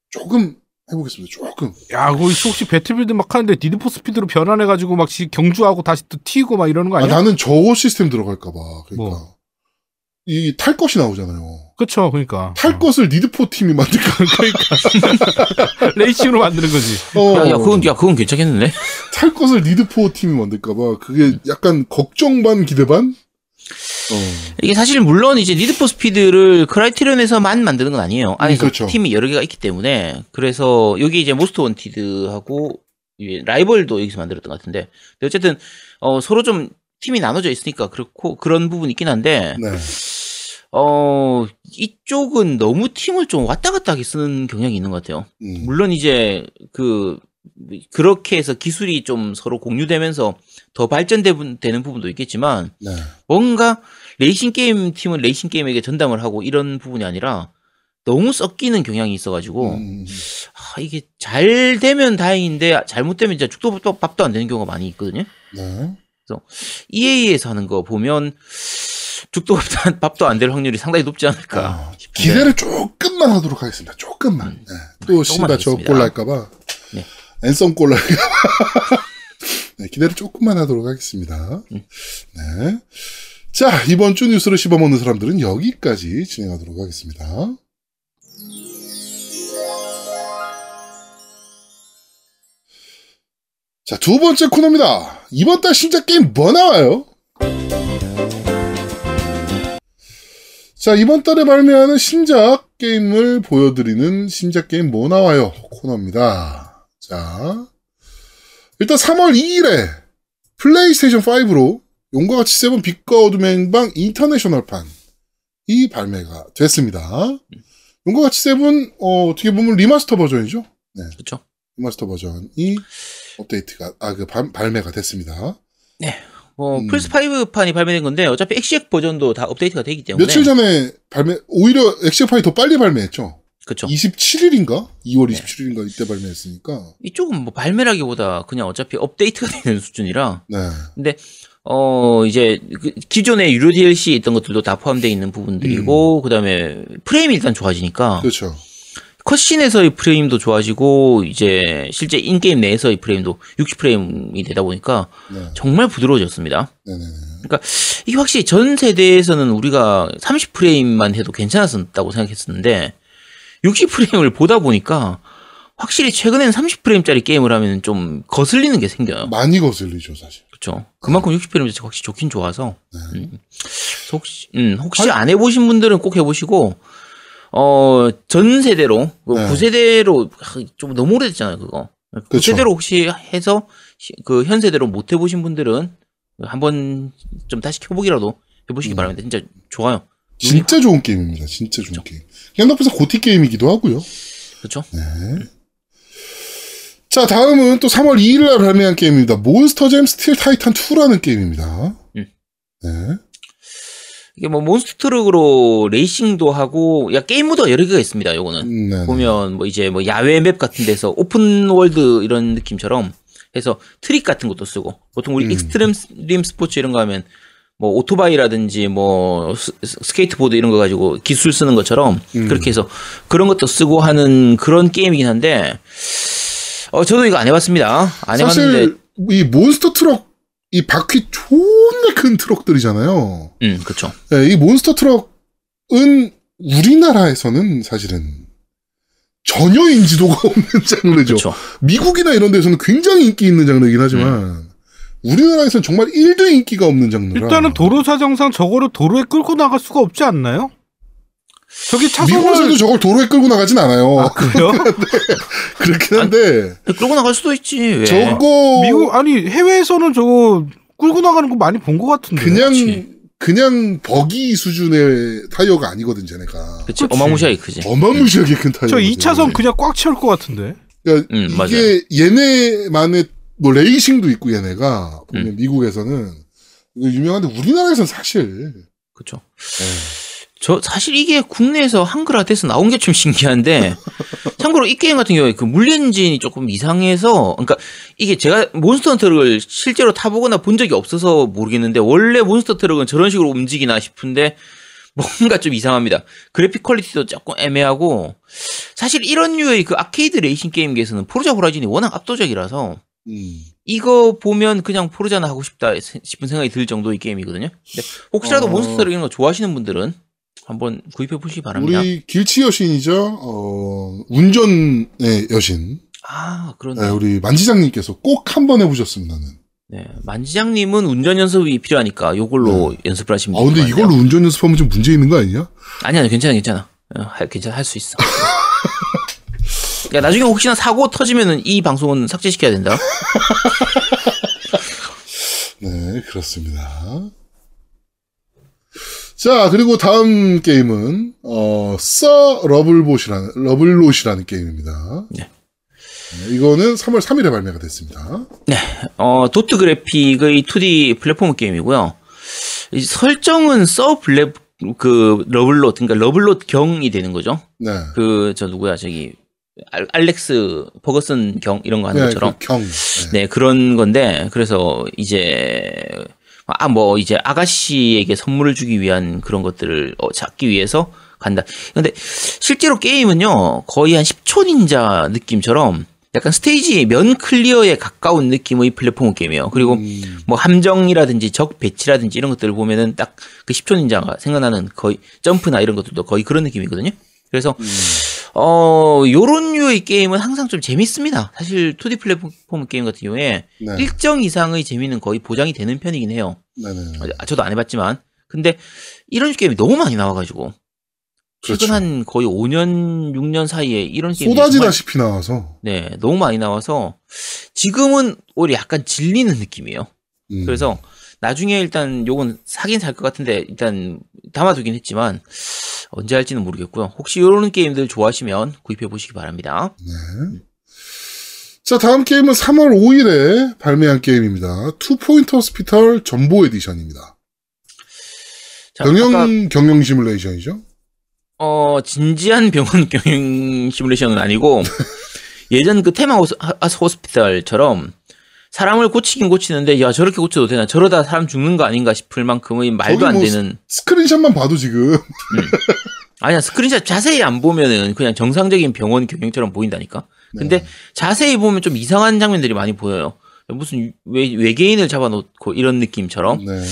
조금 해보겠습니다. 조금. 야, 거기 혹시 Battlefield 막 하는데 Need for Speed로 변환해가지고 막 시- 경주하고 다시 또 튀고 막 이러는 거 아, 아니야? 나는 저거 시스템 들어갈까봐. 그러니까. 뭐? 이 탈 것이 나오잖아요. 그쵸, 그러니까. 탈 것을 Need for 팀이 만들까. 어. 레이싱으로 만드는 거지. 어, 야, 야, 그건, 야, 그건 괜찮겠는데? 탈 것을 Need for 팀이 만들까봐. 그게 약간 걱정 반 기대 반? 어. 이게 사실 물론 이제 Need for Speed를 Criterion에서만 만드는 건 아니에요. 안에서 그렇죠. 팀이 여러 개가 있기 때문에 그래서 여기 이제 Most Wanted하고 라이벌도 여기서 만들었던 것 같은데 근데 어쨌든 어, 서로 좀 팀이 나눠져 있으니까 그렇고 그런 부분이 있긴 한데 네. 어 이쪽은 너무 팀을 좀 왔다 갔다 하게 쓰는 경향이 있는 것 같아요. 음. 물론 이제 그 그렇게 해서 기술이 좀 서로 공유되면서 더 발전되는 부분도 있겠지만 네. 뭔가 레이싱 게임 팀은 레이싱 게임에게 전담을 하고 이런 부분이 아니라 너무 섞이는 경향이 있어가지고 음. 아, 이게 잘 되면 다행인데 잘못되면 진짜 죽도 밥도, 밥도 안 되는 경우가 많이 있거든요. 네. EA에서 하는 거 보면 죽도 밥도 안- 밥도 안 될 확률이 상당히 높지 않을까. 아, 싶은데. 기대를 조금만 하도록 하겠습니다. 조금만. 음. 네. 또 씨발 저 하겠습니다. 골 날까봐. 네. 앤썸 골 날까봐. 네, 기대를 조금만 하도록 하겠습니다. 음. 네. 자, 이번 주 뉴스를 씹어먹는 사람들은 여기까지 진행하도록 하겠습니다. 자, 두 번째 코너입니다. 이번 달 신작 게임 뭐 나와요? 자, 이번 달에 발매하는 신작 게임을 보여드리는 신작 게임 뭐 나와요? 코너입니다. 자, 일단 3월 2일에 플레이스테이션 5로 용과 같이 seven 빛과 어둠의 행방 International판이 발매가 됐습니다. 용과 같이 seven, 어, 어떻게 보면 remaster 버전이죠? 그렇죠. remaster 버전이 업데이트가, 아, 그, 발- 발매가 됐습니다. 뭐 음. 플스 5판이 발매된 건데 어차피 엑시엑 버전도 다 업데이트가 되기 때문에 며칠 전에 발매, 오히려 엑시판이 더 빨리 발매했죠? 그렇죠. 27일인가? 2월 네. 27일인가 이때 발매했으니까. 이쪽은 뭐 발매라기보다 그냥 어차피 업데이트가 되는 수준이라 네. 어 이제 그 기존의 유료 DLC 있던 것들도 다 포함되어 있는 부분들이고 그다음에 프레임이 일단 좋아지니까 그렇죠. 컷신에서의 프레임도 좋아지고 이제 실제 인게임 내에서의 프레임도 60프레임이 되다 보니까 네. 정말 부드러워졌습니다. 네네네. 이게 확실히 전 세대에서는 우리가 30프레임만 해도 괜찮았었다고 생각했었는데 60프레임을 보다 보니까 확실히 최근엔 30프레임짜리 게임을 하면 좀 거슬리는 게 생겨요. 많이 거슬리죠, 사실. 그렇죠. 그만큼 60프레임 자체가 확실히 좋긴 좋아서. 네. 음. 혹시, 음, 혹시 안 해보신 분들은 꼭 해보시고, 어, 전 세대로, 그 네. 구세대로, 좀 너무 오래됐잖아요, 그거. 그쵸. 구세대로 혹시 해서, 시- 그현 세대로 못 해보신 분들은 한번 좀 다시 켜보기라도 해보시기 음. 바랍니다. 진짜 좋아요. 진짜 좋은 게임입니다. 진짜 좋은 게임. 그냥 나쁘서 GOTY 게임이기도 하고요. 그렇죠? 네. 자, 다음은 또 3월 2일 날 발매한 게임입니다. Monster Jam Steel Titans 2라는 게임입니다. 음. 네. 이게 뭐 monster truck으로 레이싱도 하고, 야, 게임 모드가 여러 개가 있습니다, 요거는. 음, 네. 보면 뭐 이제 뭐 야외 맵 같은 데서 open world 이런 느낌처럼 해서 트릭 같은 것도 쓰고 보통 우리 음. 익스트림 스포츠 이런 거 하면 뭐 오토바이라든지 뭐 스, 스케이트보드 이런 거 가지고 기술 쓰는 것처럼 음. 그렇게 해서 그런 것도 쓰고 하는 그런 게임이긴 한데 어 저도 이거 안 해봤습니다. 안 해봤는데 사실 이 monster truck 이 바퀴 존나 큰 트럭들이잖아요. 음, 그쵸. 네, 이 monster truck은 우리나라에서는 사실은 전혀 인지도가 없는 장르죠. 그쵸. 미국이나 이런 데서는 굉장히 인기 있는 장르이긴 하지만 우리나라에서는 정말 1도 인기가 없는 장르라. 일단은 도로 사정상 저거를 도로에 끌고 나갈 수가 없지 않나요? 저기 미국에서도 차선을 저걸 도로에 끌고 나가진 않아요. 아 그래요? 그렇긴 한데 끌고 나갈 수도 있지. 왜? 저거 미국 아니 해외에서는 저거 끌고 나가는 거 많이 본 것 같은데. 그냥 그치. 그냥 버기 수준의 타이어가 아니거든 쟤네가. 그치. 그치. 어마무시하게 크지. 어마무시하게 큰 타이어. 저 2차선 그냥 꽉 채울 것 같은데. 그러니까 음, 이게 얘네만의 뭐 레이싱도 있고 얘네가 보면 음. 미국에서는 이거 유명한데 우리나라에서는 사실 그쵸. 네. 저 사실 이게 국내에서 한글화 돼서 나온 게 좀 신기한데 참고로 이 게임 같은 경우에 그 물리 엔진이 조금 이상해서 그러니까 이게 제가 monster truck을 실제로 타보거나 본 적이 없어서 모르겠는데 원래 monster truck은 저런 식으로 움직이나 싶은데 뭔가 좀 이상합니다. 그래픽 quality도 조금 애매하고 사실 이런 류의 그 아케이드 레이싱 게임계에서는 Forza Horizon이 워낙 압도적이라서 음. 이거 보면 그냥 Forza나 하고 싶다 싶은 생각이 들 정도의 게임이거든요. 혹시라도 어. monster truck 이런 거 좋아하시는 분들은 한번 구입해 보시기 바랍니다. 우리 길치 여신이죠. 어, 운전의 여신. 아, 그런데 네, 우리 만지장님께서 꼭 한번 해보셨습니다는. 네, 만지장님은 운전 연습이 필요하니까 요걸로 연습을 하시면 아, 근데. 이걸로 운전 연습하면 좀 문제 있는 거 아니냐? 아니 아니 괜찮아 괜찮아. 어, 할, 괜찮아 할 수 있어. 야 나중에 혹시나 사고 터지면은 이 방송은 삭제시켜야 된다. 네, 그렇습니다. 자, 그리고 다음 게임은, 어, Sir Lovebot이라는, Lovelot이라는 게임입니다. 네. 네, 이거는 3월 3일에 발매가 됐습니다. 어 도트 그래픽의 2D 플랫폼 게임이고요. 이 설정은 Sir 블랙 그 Lovelot 그러니까 Lovelot 경이 되는 거죠. 네. 그 저 누구야 저기 알, 알렉스 퍼거슨 경 이런 거 하는 네, 것처럼 그 경. 네. 네, 그런 건데, 그래서 이제, 아, 뭐, 이제 아가씨에게 선물을 주기 위한 그런 것들을 어, 찾기 위해서 간다. 근데 실제로 게임은요, 거의 한 10초 닌자 느낌처럼 약간 스테이지 면 클리어에 가까운 느낌의 플랫폼 게임이에요. 그리고 음, 뭐 함정이라든지 적 배치라든지 이런 것들을 보면은 딱 그 10초 닌자가 생각나는 거의 점프나 이런 것들도 거의 그런 느낌이거든요. 그래서 음, 어, 요런 류의 게임은 항상 좀 재밌습니다. 사실 2D 플랫폼 게임 같은 경우에 네. 일정 이상의 재미는 거의 보장이 되는 편이긴 해요. 네네. 아, 저도 안 해봤지만. 근데 이런 게임이 너무 많이 나와가지고. 최근 그렇죠. 한 거의 5년, 6년 사이에 이런 게임이 쏟아지다시피 나와서. 네, 너무 많이 나와서 지금은 오히려 약간 질리는 느낌이에요. 음, 그래서 나중에 일단 요건 사긴 살 것 같은데 일단 담아두긴 했지만 언제 할지는 모르겠고요. 혹시 이런 게임들 좋아하시면 구입해 보시기 바랍니다. 네. 자, 다음 게임은 3월 5일에 발매한 게임입니다. Two Point Hospital Jumbo Edition입니다. 자, 병영, 아까, 경영 시뮬레이션이죠? 어, 진지한 병원 경영 시뮬레이션은 아니고 예전 그 Theme Hos, 하- Hospital처럼 사람을 고치긴 고치는데 야 저렇게 고쳐도 되나 저러다 사람 죽는 거 아닌가 싶을 만큼의 말도 안 뭐 되는 스크린샷만 봐도 지금. 아니야 스크린샷 자세히 안 보면은 그냥 정상적인 병원 경영처럼 보인다니까. 근데 네. 자세히 보면 좀 이상한 장면들이 많이 보여요. 무슨 외, 외계인을 잡아놓고 이런 느낌처럼. 네.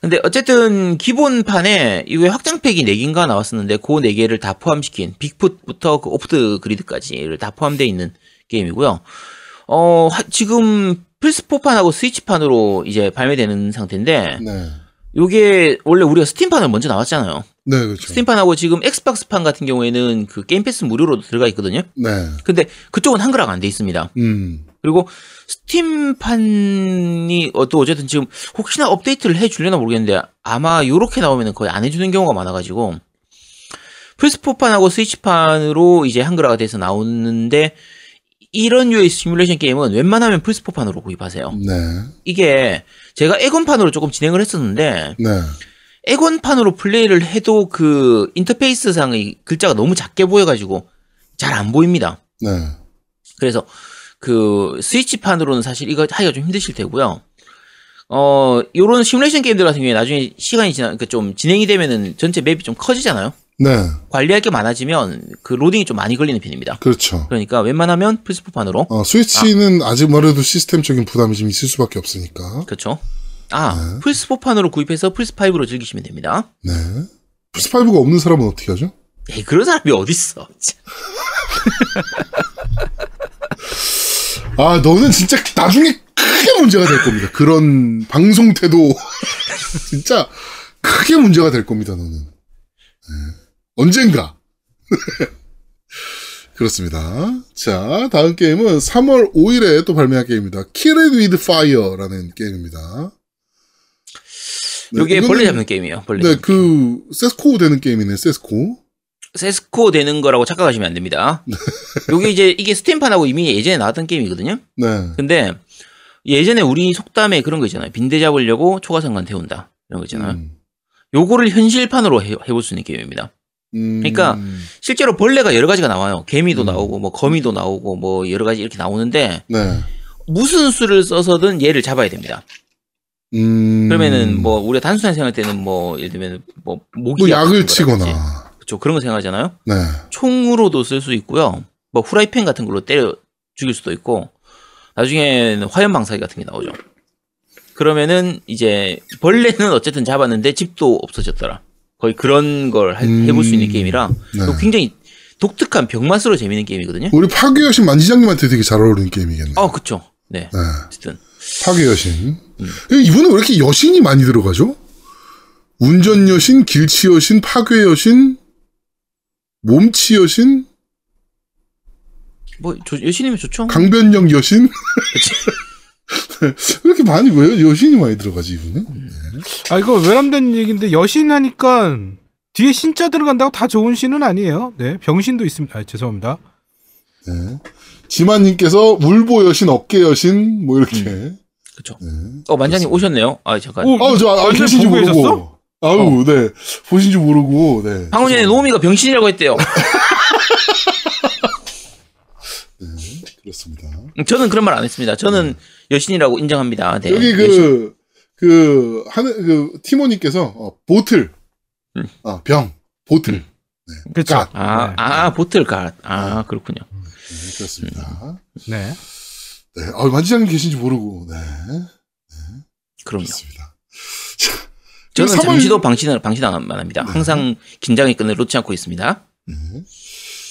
근데 어쨌든 기본판에 이게 확장팩이 4개인가 나왔었는데 그 4개를 다 포함시킨 Bigfoot부터 그 Off the Grid까지를 다 포함되어 있는 게임이고요. 어, 하- 지금 플스4판하고 스위치판으로 이제 발매되는 상태인데 네. 요게 원래 우리가 스팀판을 먼저 나왔잖아요. 네, 그렇죠. 스팀판하고 지금 엑스박스판 같은 경우에는 그 Game Pass 무료로 들어가 있거든요. 네. 근데 그쪽은 한글화가 안 돼 있습니다. 음. 그리고 스팀판이 어, 또 어쨌든 지금 혹시나 업데이트를 해 주려나 모르겠는데 아마 요렇게 나오면 거의 안 해주는 경우가 많아가지고 플스4판하고 스위치판으로 이제 한글화가 돼서 나오는데 이런 류의 시뮬레이션 게임은 웬만하면 플스4판으로 구입하세요. 네. 이게 제가 엑원판으로 조금 진행을 했었는데 네. 엑원판으로 플레이를 해도 그 인터페이스 상의 글자가 너무 작게 보여가지고 잘 안 보입니다. 네. 그래서 그 스위치판으로는 사실 이거 하기가 좀 힘드실 테고요. 어, 요런 시뮬레이션 게임들 같은 경우에 나중에 시간이 지나, 그좀 진행이 되면은 전체 맵이 좀 커지잖아요. 네. 관리할 게 많아지면 그 로딩이 좀 많이 걸리는 편입니다. 그렇죠. 그러니까 웬만하면 플스4판으로 어, 스위치는 아. 직 뭐래도 시스템적인 부담이 좀 있을 수밖에 없으니까. 그렇죠. 아 플스4판으로 구입해서 플스5로 즐기시면 됩니다. 네. 플스5가 없는 사람은 어떻게 하죠? 에이 그런 사람이 어딨어. 아, 너는 진짜 나중에 크게 문제가 될 겁니다. 그런 방송 태도. 진짜 크게 문제가 될 겁니다, 너는. 네. 언젠가. 그렇습니다. 자, 다음 게임은 3월 5일에 또 발매한 게임입니다. Kill It With Fire라는 게임입니다. 네, 이게 이거는- 벌레 잡는 게임이에요. 벌레. 네, 잡는 게임. 그, 세스코 되는 게임이네, 세스코. 세스코 되는 거라고 착각하시면 안 됩니다. 요게 이제 이게 스팀판하고 이미 예전에 나왔던 게임이거든요. 네. 근데 예전에 우리 속담에 그런 거 있잖아요. 빈대 잡으려고 초가상관 태운다. 이런 거 있잖아요. 음. 요거를 현실판으로 해, 해볼 수 있는 게임입니다. 음. 그러니까 실제로 벌레가 여러 가지가 나와요. 개미도 음. 나오고 뭐 거미도 나오고 뭐 여러 가지 이렇게 나오는데 네. 무슨 수를 써서든 얘를 잡아야 됩니다. 음. 그러면은 뭐 우리가 단순하게 생각할 때는 뭐 예를 들면 뭐 모기 뭐 약을 치거나. 그렇죠. 그런 거 생각하잖아요. 네. 총으로도 쓸 수 있고요. 뭐 후라이팬 같은 걸로 때려 죽일 수도 있고 나중에는 화염 방사기 같은 게 나오죠. 그러면은 이제 벌레는 어쨌든 잡았는데 집도 없어졌더라. 거의 그런 걸 할- 음. 해볼 수 있는 게임이라 네. 또 굉장히 독특한 병맛으로 재밌는 게임이거든요. 우리 파괴 여신 만지장님한테 되게 잘 어울리는 게임이겠네. 어, 그쵸. 네. 네. 어쨌든. 파괴 여신. 음. 이분은 왜 이렇게 여신이 많이 들어가죠? 운전 여신, 길치 여신, 파괴 여신, 몸치 여신, 뭐, 조, 여신이면 좋죠. 강변역 여신. 왜 이렇게 많이 왜 여신이 많이 들어가지 이분은? 아 이거 외람된 얘기인데 여신 하니까 뒤에 신자 들어간다고 다 좋은 신은 아니에요. 네 병신도 있습니다. 아, 죄송합니다. 네. 지만님께서 울보 여신, 어깨 여신 뭐 이렇게. 그쵸. 네. 어, 만장님 오셨네요. 아, 잠깐. 오, 아, 저 아, 완전 계신지 모르고. 아유, 네. 보신지 모르고, 네. 방금 전에 노미가 병신이라고 했대요. 그렇습니다. 저는 그런 말 안 했습니다. 저는 여신이라고 인정합니다. 네. 여기. 그, 그, 하는, 그, 티모님께서, 어, 보틀. 음. 아, 병. 보틀. 그렇죠. 갓. 아, 네. 아, 보틀 갓. 아, 그렇군요. 네, 그렇습니다. 네. 네. 아, 만지장님 계신지 모르고, 네. 그럼요. 그렇습니다. 저는 삼월- 잠시도 방신, 방신 안 합니다. 항상 긴장의 끈을 놓지 않고 있습니다. 네.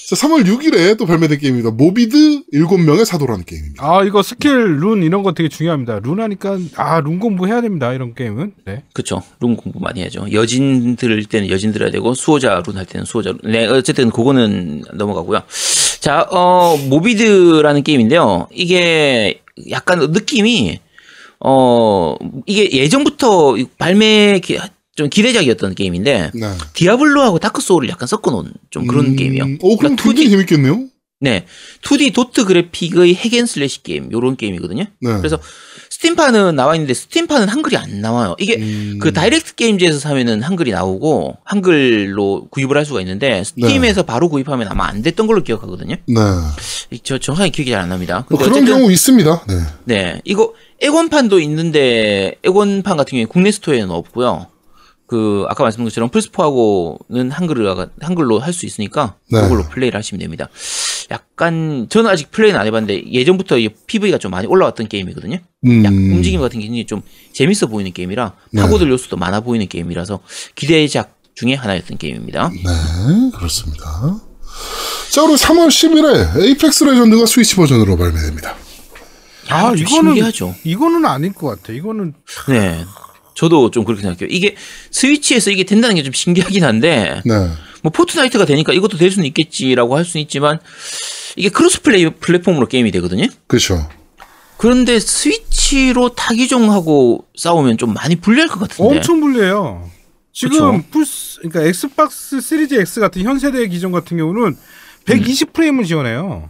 자, 3월 6일에 또 발매된 게임입니다. 모비드 7명의 사도라는 게임입니다. 아 이거 스킬 룬 이런 거 되게 중요합니다. 룬 하니까 아 룬 공부해야 됩니다. 이런 게임은. 네. 그쵸. 룬 공부 많이 해야죠. 여진 들을 때는 여진 들어야 되고, 수호자 룬 할 때는 수호자 룬. 네, 어쨌든 그거는 넘어가고요. 자, 어, Morbid라는 게임인데요. 이게 약간 느낌이, 어, 이게 예전부터 발매 기- 좀 기대작이었던 게임인데, 네. 디아블로하고 다크소울을 약간 섞어놓은 좀 그런 음, 게임이요. 오, 그럼 그러니까 굉장히 재밌겠네요? 네. 2D 도트 그래픽의 hack and slash 게임, 요런 게임이거든요. 네. 그래서 스팀판은 나와 있는데 스팀판은 한글이 안 나와요. 이게 음, 그 다이렉트 게임즈에서 사면은 한글이 나오고 한글로 구입을 할 수가 있는데 스팀에서 바로 구입하면 아마 안 됐던 걸로 기억하거든요. 네. 저 정확히 기억이 잘 안 납니다. 뭐 그런 경우 있습니다. 네. 네 이거 엑원판도 있는데 엑원판 같은 경우에 국내 스토어에는 없고요. 그 아까 말씀드린 것처럼 플스4하고는 한글로 한글로 할 수 있으니까 네. 그걸로 플레이를 하시면 됩니다. 약간 저는 아직 플레이는 안 해봤는데 예전부터 이 PV가 좀 많이 올라왔던 게임이거든요. 음, 약 움직임 같은 게 굉장히 좀 재밌어 보이는 게임이라 네. 파고들 요소도 많아 보이는 게임이라서 기대작 중에 하나였던 게임입니다. 네, 그렇습니다. 자, 그리고 3월 10일에 Apex Legend가 스위치 버전으로 발매됩니다. 아좀 이거는 신기하죠. 이거는 아닐 것 같아. 이거는 네. 저도 좀 그렇게 생각해요. 이게 스위치에서 이게 된다는 게 좀 신기하긴 한데 네. 뭐 포트나이트가 되니까 이것도 될 수는 있겠지라고 할 수는 있지만 이게 cross play 플랫폼으로 게임이 되거든요. 그렇죠. 그런데 스위치로 타기종하고 싸우면 좀 많이 불리할 것 같은데. 엄청 불리해요. 지금 그쵸. 플스 그러니까 엑스박스 시리즈 X 같은 현 세대 기종 같은 경우는 120 프레임을 지원해요.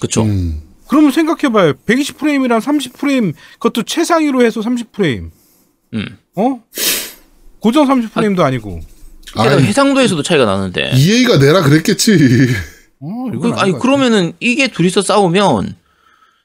그렇죠. 음, 그러면 생각해봐요. 120 프레임이랑 30 프레임 그것도 최상위로 해서 30 프레임. 음. 어? 고정 30 프레임도 아 니고. 게다가 아니, 해상도에서도 차이가 나는데. EA가 내라 그랬겠지. 어, 그, 아니. 그러면은 이게 둘이서 싸우면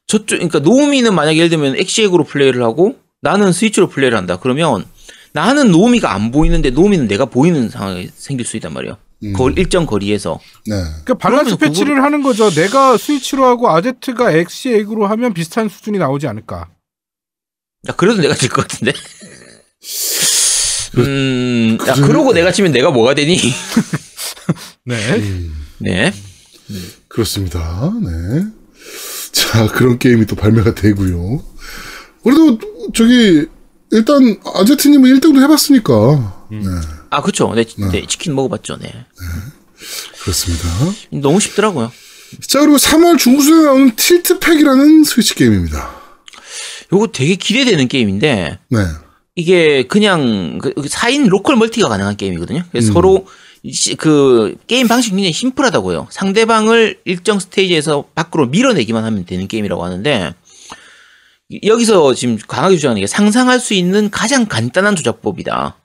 저쪽 그러니까 노우미는 만약에 예를 들면 엑시엑으로 플레이를 하고 나는 스위치로 플레이를 한다. 그러면 나는 노우미가 안 보이는데 노우미는 내가 보이는 상황이 생길 수 있단 말이에요. 음. 거- 일정 거리에서 네. 그러니까 밸런스 패치를 하는 거죠. 내가 스위치로 하고 아제트가 엑시엑으로 하면 비슷한 수준이 나오지 않을까. 야, 그래도 내가 질 것 같은데. 음, 야, 그래. 그러고 내가 치면 내가 뭐가 되니? 네. 음, 네. 그렇습니다. 네. 자, 그런 게임이 또 발매가 되고요. 그래도 저기 일단 아제트님은 1등도 해봤으니까 네, 아, 그쵸. 네, 네, 치킨 먹어봤죠. 네. 그렇습니다. 너무 쉽더라고요. 자, 그리고 3월 중순에 나오는 틸트팩이라는 스위치 게임입니다. 요거 되게 기대되는 게임인데, 네. 이게 그냥 그 4인 local multi가 가능한 게임이거든요. 그래서 음. 서로 시- 그 게임 방식이 굉장히 심플하다고요. 상대방을 일정 스테이지에서 밖으로 밀어내기만 하면 되는 게임이라고 하는데 이- 여기서 지금 강하게 주장하는 게 상상할 수 있는 가장 간단한 조작법이다.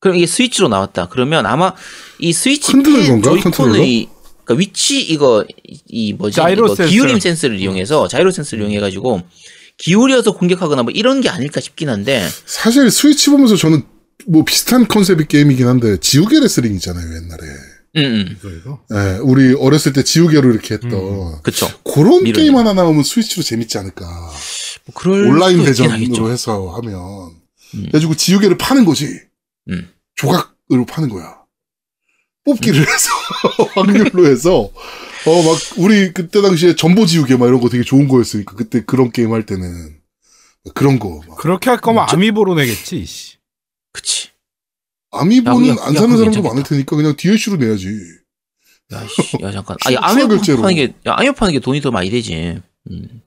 그럼 이게 스위치로 나왔다. 그러면 아마 이 스위치? 조이콘의 그러니까 위치 이거 이 뭐지 자이로 이거 센서. 기울임 센서를 이용해서 자이로 센서를 이용해 가지고 기울여서 공격하거나 뭐 이런 게 아닐까 싶긴 한데 사실 스위치 보면서 저는 뭐 비슷한 컨셉의 게임이긴 한데 지우개 레슬링 있잖아요, 옛날에. 음, 음. 이거 이거. 예, 우리 어렸을 때 지우개로 이렇게 했던 그쵸. 그런 밀어내는. 게임 하나 나오면 스위치로 재밌지 않을까. 뭐 그럴 온라인 대전으로 하겠죠. 해서 하면 음. 그래가지고 지우개를 파는 거지. 음. 조각으로 파는 거야. 뽑기를 해서 확률로 해서 어 막 우리 그때 당시에 전보 지우개 막 이런 거 되게 좋은 거였으니까 그때 그런 게임 할 때는 그런 거 막. 그렇게 할 거면 아미보로 내겠지. 씨. 그치. 아미보는 야, 야, 안 야, 사는 사람도 괜찮겠다. 많을 테니까 그냥 DLC로 내야지. 야, 씨, 야 잠깐. 아니, 결제로. 파는 게, 야, 아메 파는 게 돈이 더 많이 되지. 음.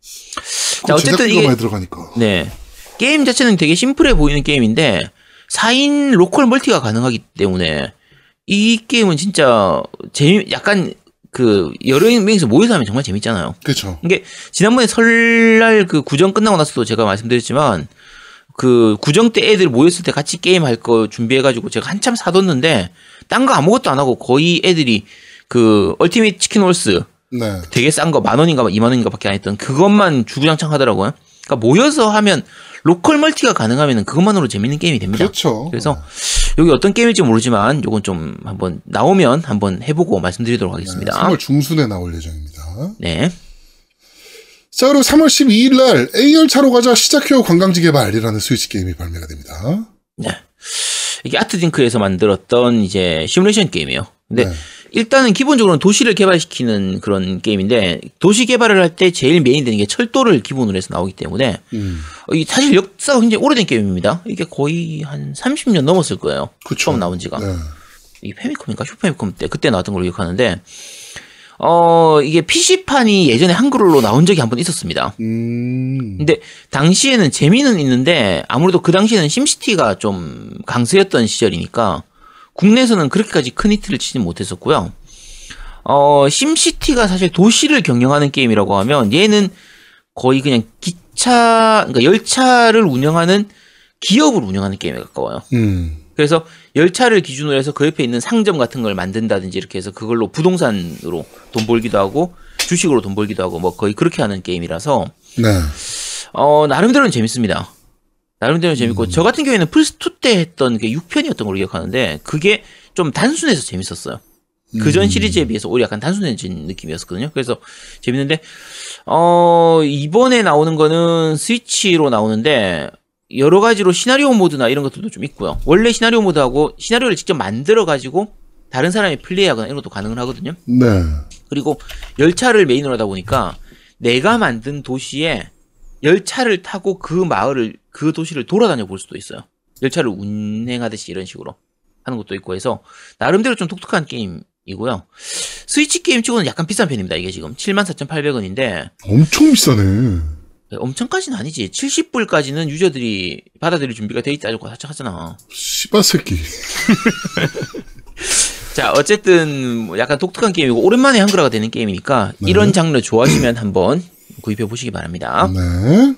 자, 어쨌든 이게- 많이 들어가니까. 네. 게임 자체는 되게 심플해 보이는 게임인데, 4인 local multi가 가능하기 때문에, 이 게임은 진짜, 재미, 약간, 그, 여러 명이서 모여서 하면 정말 재밌잖아요. 그렇죠. 이게 지난번에 설날 그 구정 끝나고 나서도 제가 말씀드렸지만 그 구정 때 애들 모였을 때 같이 게임 할 거 준비해 가지고 제가 한참 사뒀는데 딴 거 아무것도 안 하고 거의 애들이 그 Ultimate Chicken Horse 네. 되게 싼 거 만 원인가 이만 원인가밖에 안 했던 그것만 주구장창 하더라고요. 그러니까 모여서 하면 local multi가 가능하면 그것만으로 재밌는 게임이 됩니다. 그렇죠. 그래서 여기 어떤 게임일지 모르지만 요건 좀 한번 나오면 한번 해보고 말씀드리도록 네, 하겠습니다. 3월 중순에 나올 예정입니다. 네. 자, 그리고 3월 12일 날 A열차로 가자 시작해요 관광지 개발이라는 스위치 게임이 발매가 됩니다. 네. 이게 아트딩크에서 만들었던 이제 시뮬레이션 게임이에요. 근데 네. 일단은 기본적으로는 도시를 개발시키는 그런 게임인데 도시 개발을 할 때 제일 메인 되는 게 철도를 기본으로 해서 나오기 때문에 음. 사실 역사가 굉장히 오래된 게임입니다. 이게 거의 한 30년 넘었을 거예요. 그쵸. 처음 나온 지가. 네. 이 패미컴인가 슈퍼패미컴 때 그때 나왔던 걸로 기억하는데 어 이게 PC판이 예전에 한글로 나온 적이 한 번 있었습니다. 음. 근데 당시에는 재미는 있는데 아무래도 그 당시에는 SimCity가 좀 강세였던 시절이니까 국내에서는 그렇게까지 큰 히트를 치지 못했었고요. 어, SimCity가 사실 도시를 경영하는 게임이라고 하면 얘는 거의 그냥 기차, 그러니까 열차를 운영하는 기업을 운영하는 게임에 가까워요. 음. 그래서 열차를 기준으로 해서 그 옆에 있는 상점 같은 걸 만든다든지 이렇게 해서 그걸로 부동산으로 돈 벌기도 하고 주식으로 돈 벌기도 하고 뭐 거의 그렇게 하는 게임이라서 네. 어, 나름대로는 재밌습니다. 나름대로 재밌고, 저 같은 경우에는 플스2 때 했던 게 6편이었던 걸로 기억하는데, 그게 좀 단순해서 재밌었어요. 그전 시리즈에 비해서 오히려 약간 단순해진 느낌이었거든요. 그래서 재밌는데, 어, 이번에 나오는 거는 스위치로 나오는데, 여러 가지로 시나리오 모드나 이런 것들도 좀 있고요. 원래 시나리오 모드하고 시나리오를 직접 만들어 가지고, 다른 사람이 플레이하거나 이런 것도 가능을 하거든요. 네. 그리고 열차를 메인으로 하다 보니까 내가 만든 도시에 열차를 타고 그 마을을 그 도시를 돌아다녀 볼 수도 있어요. 열차를 운행하듯이 이런 식으로 하는 것도 있고 해서 나름대로 좀 독특한 게임이고요. 스위치 게임 치고는 약간 비싼 편입니다. 이게 지금 74,800원인데 엄청 비싸네. 엄청까지는 아니지. 70불까지는 유저들이 받아들일 준비가 돼 있다고 하잖아. 씨바 새끼. 자, 어쨌든 뭐 약간 독특한 게임이고 오랜만에 한글화가 되는 게임이니까 네. 이런 장르 좋아하시면 한번 구입해 보시기 바랍니다. 네.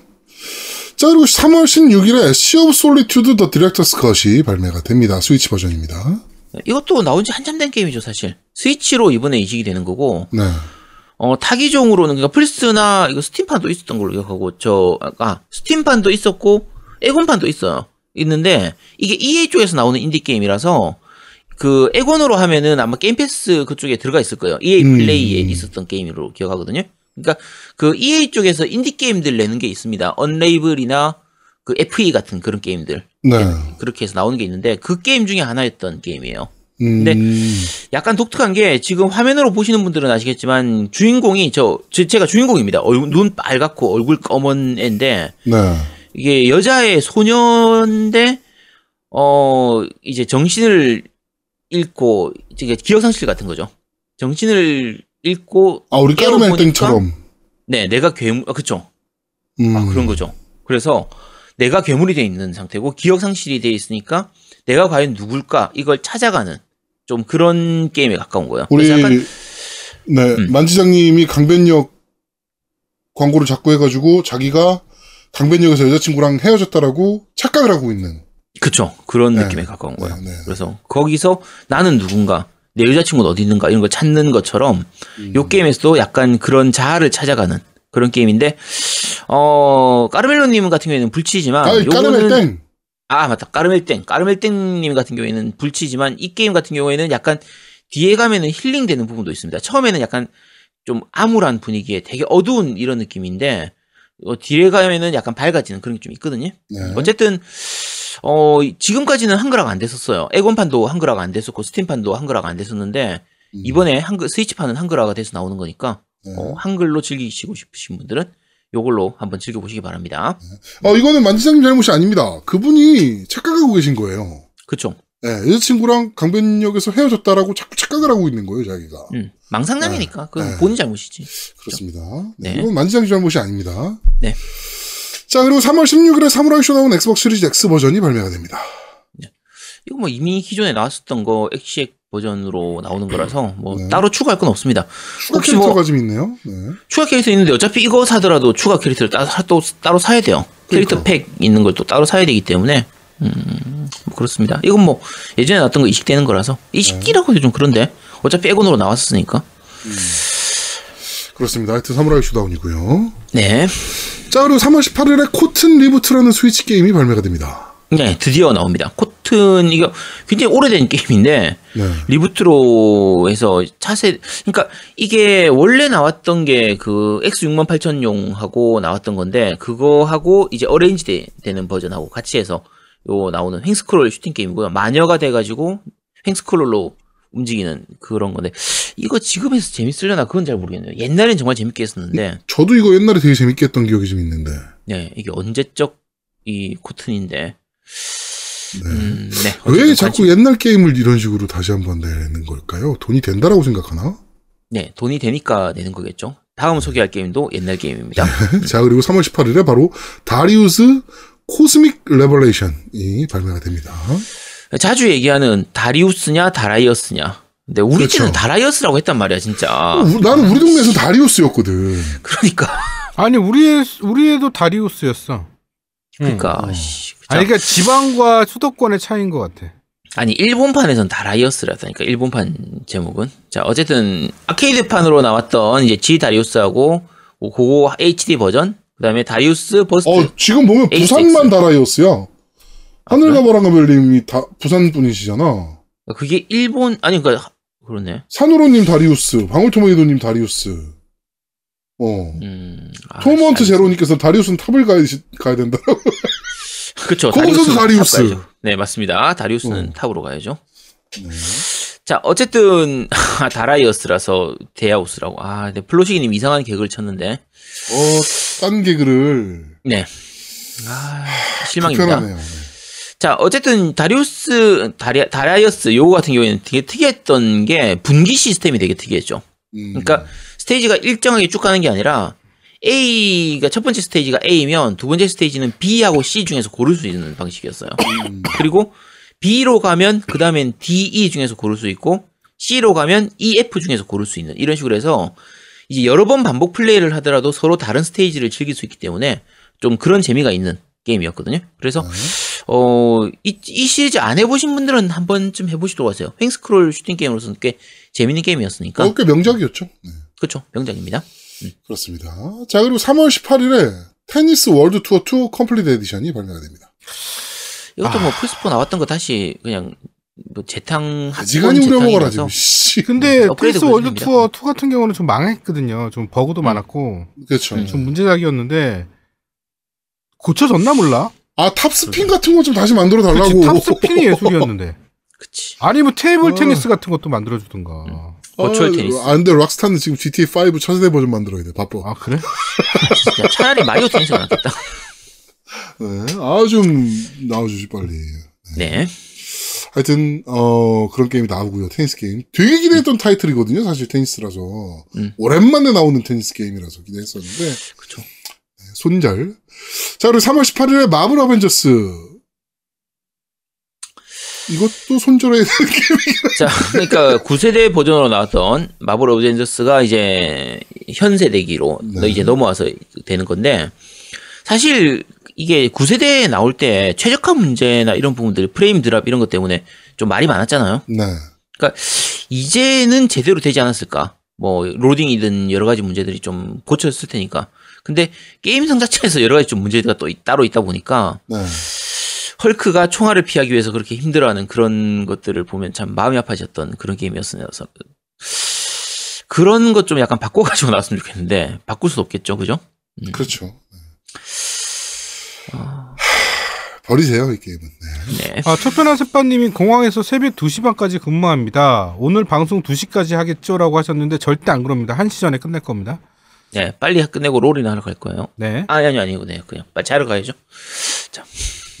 자, 그리고 3월 16일에 Sea of Solitude The Director's Cut이 발매가 됩니다. 스위치 버전입니다. 이것도 나온 지 한참 된 게임이죠, 사실. 스위치로 이번에 이식이 되는 거고, 네. 어, 타기종으로는, 그러니까 플스나 이거 스팀판도 있었던 걸로 기억하고, 저, 아, 스팀판도 있었고, 엑원판도 있어요. 있는데, 이게 EA 쪽에서 나오는 인디 게임이라서, 그 엑원으로 하면은 아마 Game Pass 그쪽에 들어가 있을 거예요. EA 음. Play에 있었던 게임으로 기억하거든요. 그러니까 그 EA 쪽에서 인디 게임들 내는 게 있습니다. Unravel이나 그 Fe 같은 그런 게임들 네. 그렇게 해서 나오는 게 있는데 그 게임 중에 하나였던 게임이에요. 음. 네. 약간 독특한 게 지금 화면으로 보시는 분들은 아시겠지만 주인공이 저 제- 제가 주인공입니다. 얼굴, 눈 빨갛고 얼굴 검은 애인데 네. 이게 여자의 소년인데 어 이제 정신을 잃고 이게 기억 상실 같은 거죠. 정신을 잃고 아, 우리 깨어보니까 까르멜 땡처럼. 네 내가 괴물 아 그쵸 음. 아 그런 거죠. 그래서 내가 괴물이 돼 있는 상태고 기억 상실이 돼 있으니까 내가 과연 누굴까 이걸 찾아가는 좀 그런 게임에 가까운 거예요. 우리 약간 네 음. 만지장님이 강변역 광고를 자꾸 해가지고 자기가 강변역에서 여자친구랑 헤어졌다라고 착각을 하고 있는. 그쵸 그런 네. 느낌에 가까운 거예요. 네, 네. 그래서 거기서 나는 누군가 내 여자친구는 어디 있는가 이런 걸 찾는 것처럼 음. 요 게임에서도 약간 그런 자아를 찾아가는 그런 게임인데 어 까르멜로님 같은 경우에는 불치지만 아, 요거는. 아 맞다 까르멜땡 까르멜땡님 같은 경우에는 불치지만 이 게임 같은 경우에는 약간 뒤에 가면은 힐링되는 부분도 있습니다. 처음에는 약간 좀 암울한 분위기에 되게 어두운 이런 느낌인데 어, 뒤에 가면은 약간 밝아지는 그런 게 좀 있거든요. 네. 어쨌든 어 지금까지는 한글화가 안 됐었어요. 에곤판도 한글화가 안 됐었고 스팀판도 한글화가 안 됐었는데 음. 이번에 한글 스위치판은 한글화가 돼서 나오는 거니까 네. 어, 한글로 즐기시고 싶으신 분들은 요걸로 한번 즐겨보시기 바랍니다. 어, 이거는 만지장님 잘못이 아닙니다. 그분이 착각하고 계신 거예요. 그쵸? 네, 여자친구랑 강변역에서 헤어졌다라고 자꾸 착각을 하고 있는 거예요, 자기가. 음, 망상장애니까 그건 네. 본인 잘못이지. 그렇습니다. 네, 네. 이건 만지장님 잘못이 아닙니다. 네. 자, 그리고 3월 16일에 사무라이 쇼다운 Xbox Series X 버전이 발매가 됩니다. 이거 뭐 이미 기존에 나왔었던 거 엑시엑 버전으로 나오는 거라서 뭐 네. 따로 추가할 건 없습니다. 추가 혹시 캐릭터가 뭐- 좀 있네요. 네. 추가 캐릭터 있는데 어차피 이거 사더라도 추가 캐릭터를 따로, 사- 또 따로 사야 돼요. 캐릭터 그러니까. 팩 있는 걸 또 따로 사야 되기 때문에 음, 뭐 그렇습니다. 이건 뭐 예전에 나왔던 거 이식되는 거라서 이식기라고 해도 좀 그런데 어차피 엑원으로 나왔으니까. 그렇습니다. 하여튼 사무라이 쇼다운이고요. 네. 자, 그리고 3월 18일에 Cotton Reboot라는 스위치 게임이 발매가 됩니다. 네, 드디어 나옵니다. Cotton 이거 굉장히 오래된 게임인데 네. Reboot로 해서 차세 그러니까 이게 원래 나왔던 게 그 X68000용하고 나왔던 건데 그거하고 이제 arrange 되, 되는 버전하고 같이 해서 요 나오는 횡스크롤 슈팅 게임이고요. 마녀가 돼 가지고 횡스크롤로 움직이는 그런 건데 이거 지금 해서 재밌으려나 그건 잘 모르겠네요. 옛날엔 정말 재밌게 했었는데 저도 이거 옛날에 되게 재밌게 했던 기억이 좀 있는데. 네, 이게 언제적 이 Cotton인데 네. 음, 네. 왜 자꾸 옛날 게임을 이런 식으로 다시 한번 내는 걸까요? 돈이 된다라고 생각하나? 네, 돈이 되니까 내는 거겠죠. 다음 소개할 게임도 옛날 게임입니다. 자, 그리고 3월 18일에 바로 다리우스 Cosmic Revelation이 발매가 됩니다. 자주 얘기하는 다리우스냐 다라이어스냐. 근데 우리 그렇죠. 때는 다라이어스라고 했단 말이야, 진짜. 우- 나는 우리 동네에서 다리우스였거든. 그러니까, 아니 우리 우리 애도 다리우스였어. 그러니까, 어. 씨, 그쵸? 아니 그러니까 지방과 수도권의 차이인 것 같아. 아니 일본판에선 다라이어스라다니까 일본판 제목은. 자, 어쨌든 아케이드판으로 나왔던 이제 G 다리우스하고 그거 HD 버전, 그다음에 다리우스 Burst. 어, 지금 보면. 부산만 다라이어스야. 아, 그래? 하늘가바랑가별님이 다 부산 분이시잖아. 그게 일본 아니 그러니까 그러네. 산으로님 다리우스, 방울토마토님 다리우스. 어. 음. 아, 토먼트 씨, 제로님께서 다리우스는 탑을 가야, 가야 된다. 그쵸. 거기서도 다리우스. 탑 가야죠. 네, 맞습니다. 다리우스는 어. 탑으로 가야죠. 네. 자, 어쨌든 다라이어스라서 데아우스라고. 아, 네, 플로시기님 이상한 개그를 쳤는데. 어, 딴 개그를. 네. 아, 실망입니다. 불편하네요. 네. 자, 어쨌든 다리우스, 다리, 다라이어스 요거 같은 경우에는 되게 특이했던 게 분기 시스템이 되게 특이했죠. 음. 그러니까 스테이지가 일정하게 쭉 가는 게 아니라 A가 첫 번째 스테이지가 A면 두 번째 스테이지는 B하고 C 중에서 고를 수 있는 방식이었어요. 음. 그리고 B로 가면 그 다음엔 D, E 중에서 고를 수 있고 C로 가면 E, F 중에서 고를 수 있는 이런 식으로 해서 이제 여러 번 반복 플레이를 하더라도 서로 다른 스테이지를 즐길 수 있기 때문에 좀 그런 재미가 있는 게임이었거든요. 그래서 어, 이, 이 시리즈 안 해보신 분들은 한 번쯤 해보시도록 하세요. 횡스크롤 슈팅 게임으로서는 꽤 재밌는 게임이었으니까. 어, 꽤 명작이었죠. 네. 그렇죠. 명작입니다. 그렇습니다. 자, 그리고 3월 18일에 Tennis World Tour 2 Complete Edition이 발매가 됩니다. 이것도 뭐 플스4 나왔던 거 다시 그냥 뭐 재탕 가지간히 합본 우려먹어라, 재탕이라서 지금. 씨. 근데 업그레이드 플스 World. Tour 2 같은 경우는 좀 망했거든요. 좀 버그도 음. 많았고 그렇죠. 좀 문제작이었는데 고쳐졌나 몰라. 아, 탑스핀 같은 거 좀 다시 만들어 달라고. 탑스핀이 예술이었는데. 그치. 아니 뭐 테이블 어. 테니스 같은 것도 만들어 주든가. 버추얼 테니스. 아, 근데 락스타는 지금 GTA5 차세대 버전 만들어야 돼. 바빠. 아 그래? 진짜 차라리 마리오 테니스가 낫겠다. 네. 아, 좀 나와주지, 빨리. 네. 하여튼, 어, 그런 게임이 나오고요. 테니스 게임. 되게 기대했던 타이틀이거든요. 사실 테니스라서. 음. 오랜만에 나오는 테니스 게임이라서 기대했었는데. 그쵸. 네, 손절. 자, 그리고 3월 18일에 마블 어벤져스. 이것도 손절해야 되는 게임. 자, 그러니까 9세대 버전으로 나왔던 마블 어벤져스가 이제 현 세대기로 네. 이제 넘어와서 되는 건데 사실 이게 9세대에 나올 때 최적화 문제나 이런 부분들 프레임 드랍 이런 것 때문에 좀 말이 많았잖아요. 네. 그러니까 이제는 제대로 되지 않았을까? 뭐 로딩이든 여러 가지 문제들이 좀 고쳐졌을 테니까. 근데 게임성 자체에서 여러 가지 좀 문제가 또 있- 따로 있다 보니까 네. 헐크가 총알을 피하기 위해서 그렇게 힘들어하는 그런 것들을 보면 참 마음이 아파졌던 그런 게임이었어서 그런 것 좀 약간 바꿔가지고 나왔으면 좋겠는데 바꿀 수도 없겠죠, 그죠? 그렇죠. 네. 아, 버리세요, 이 게임은. 네. 네. 아, 첫편한 새빠님이 공항에서 새벽 2시 반까지 근무합니다. 오늘 방송 2시까지 하겠죠 라고 하셨는데 절대 안 그럽니다. 1시 전에 끝낼 겁니다. 네, 빨리 끝내고 롤이나 하러 갈 거예요. 네. 아니 아니 아니고 네, 그냥 빨리 자러 가야죠.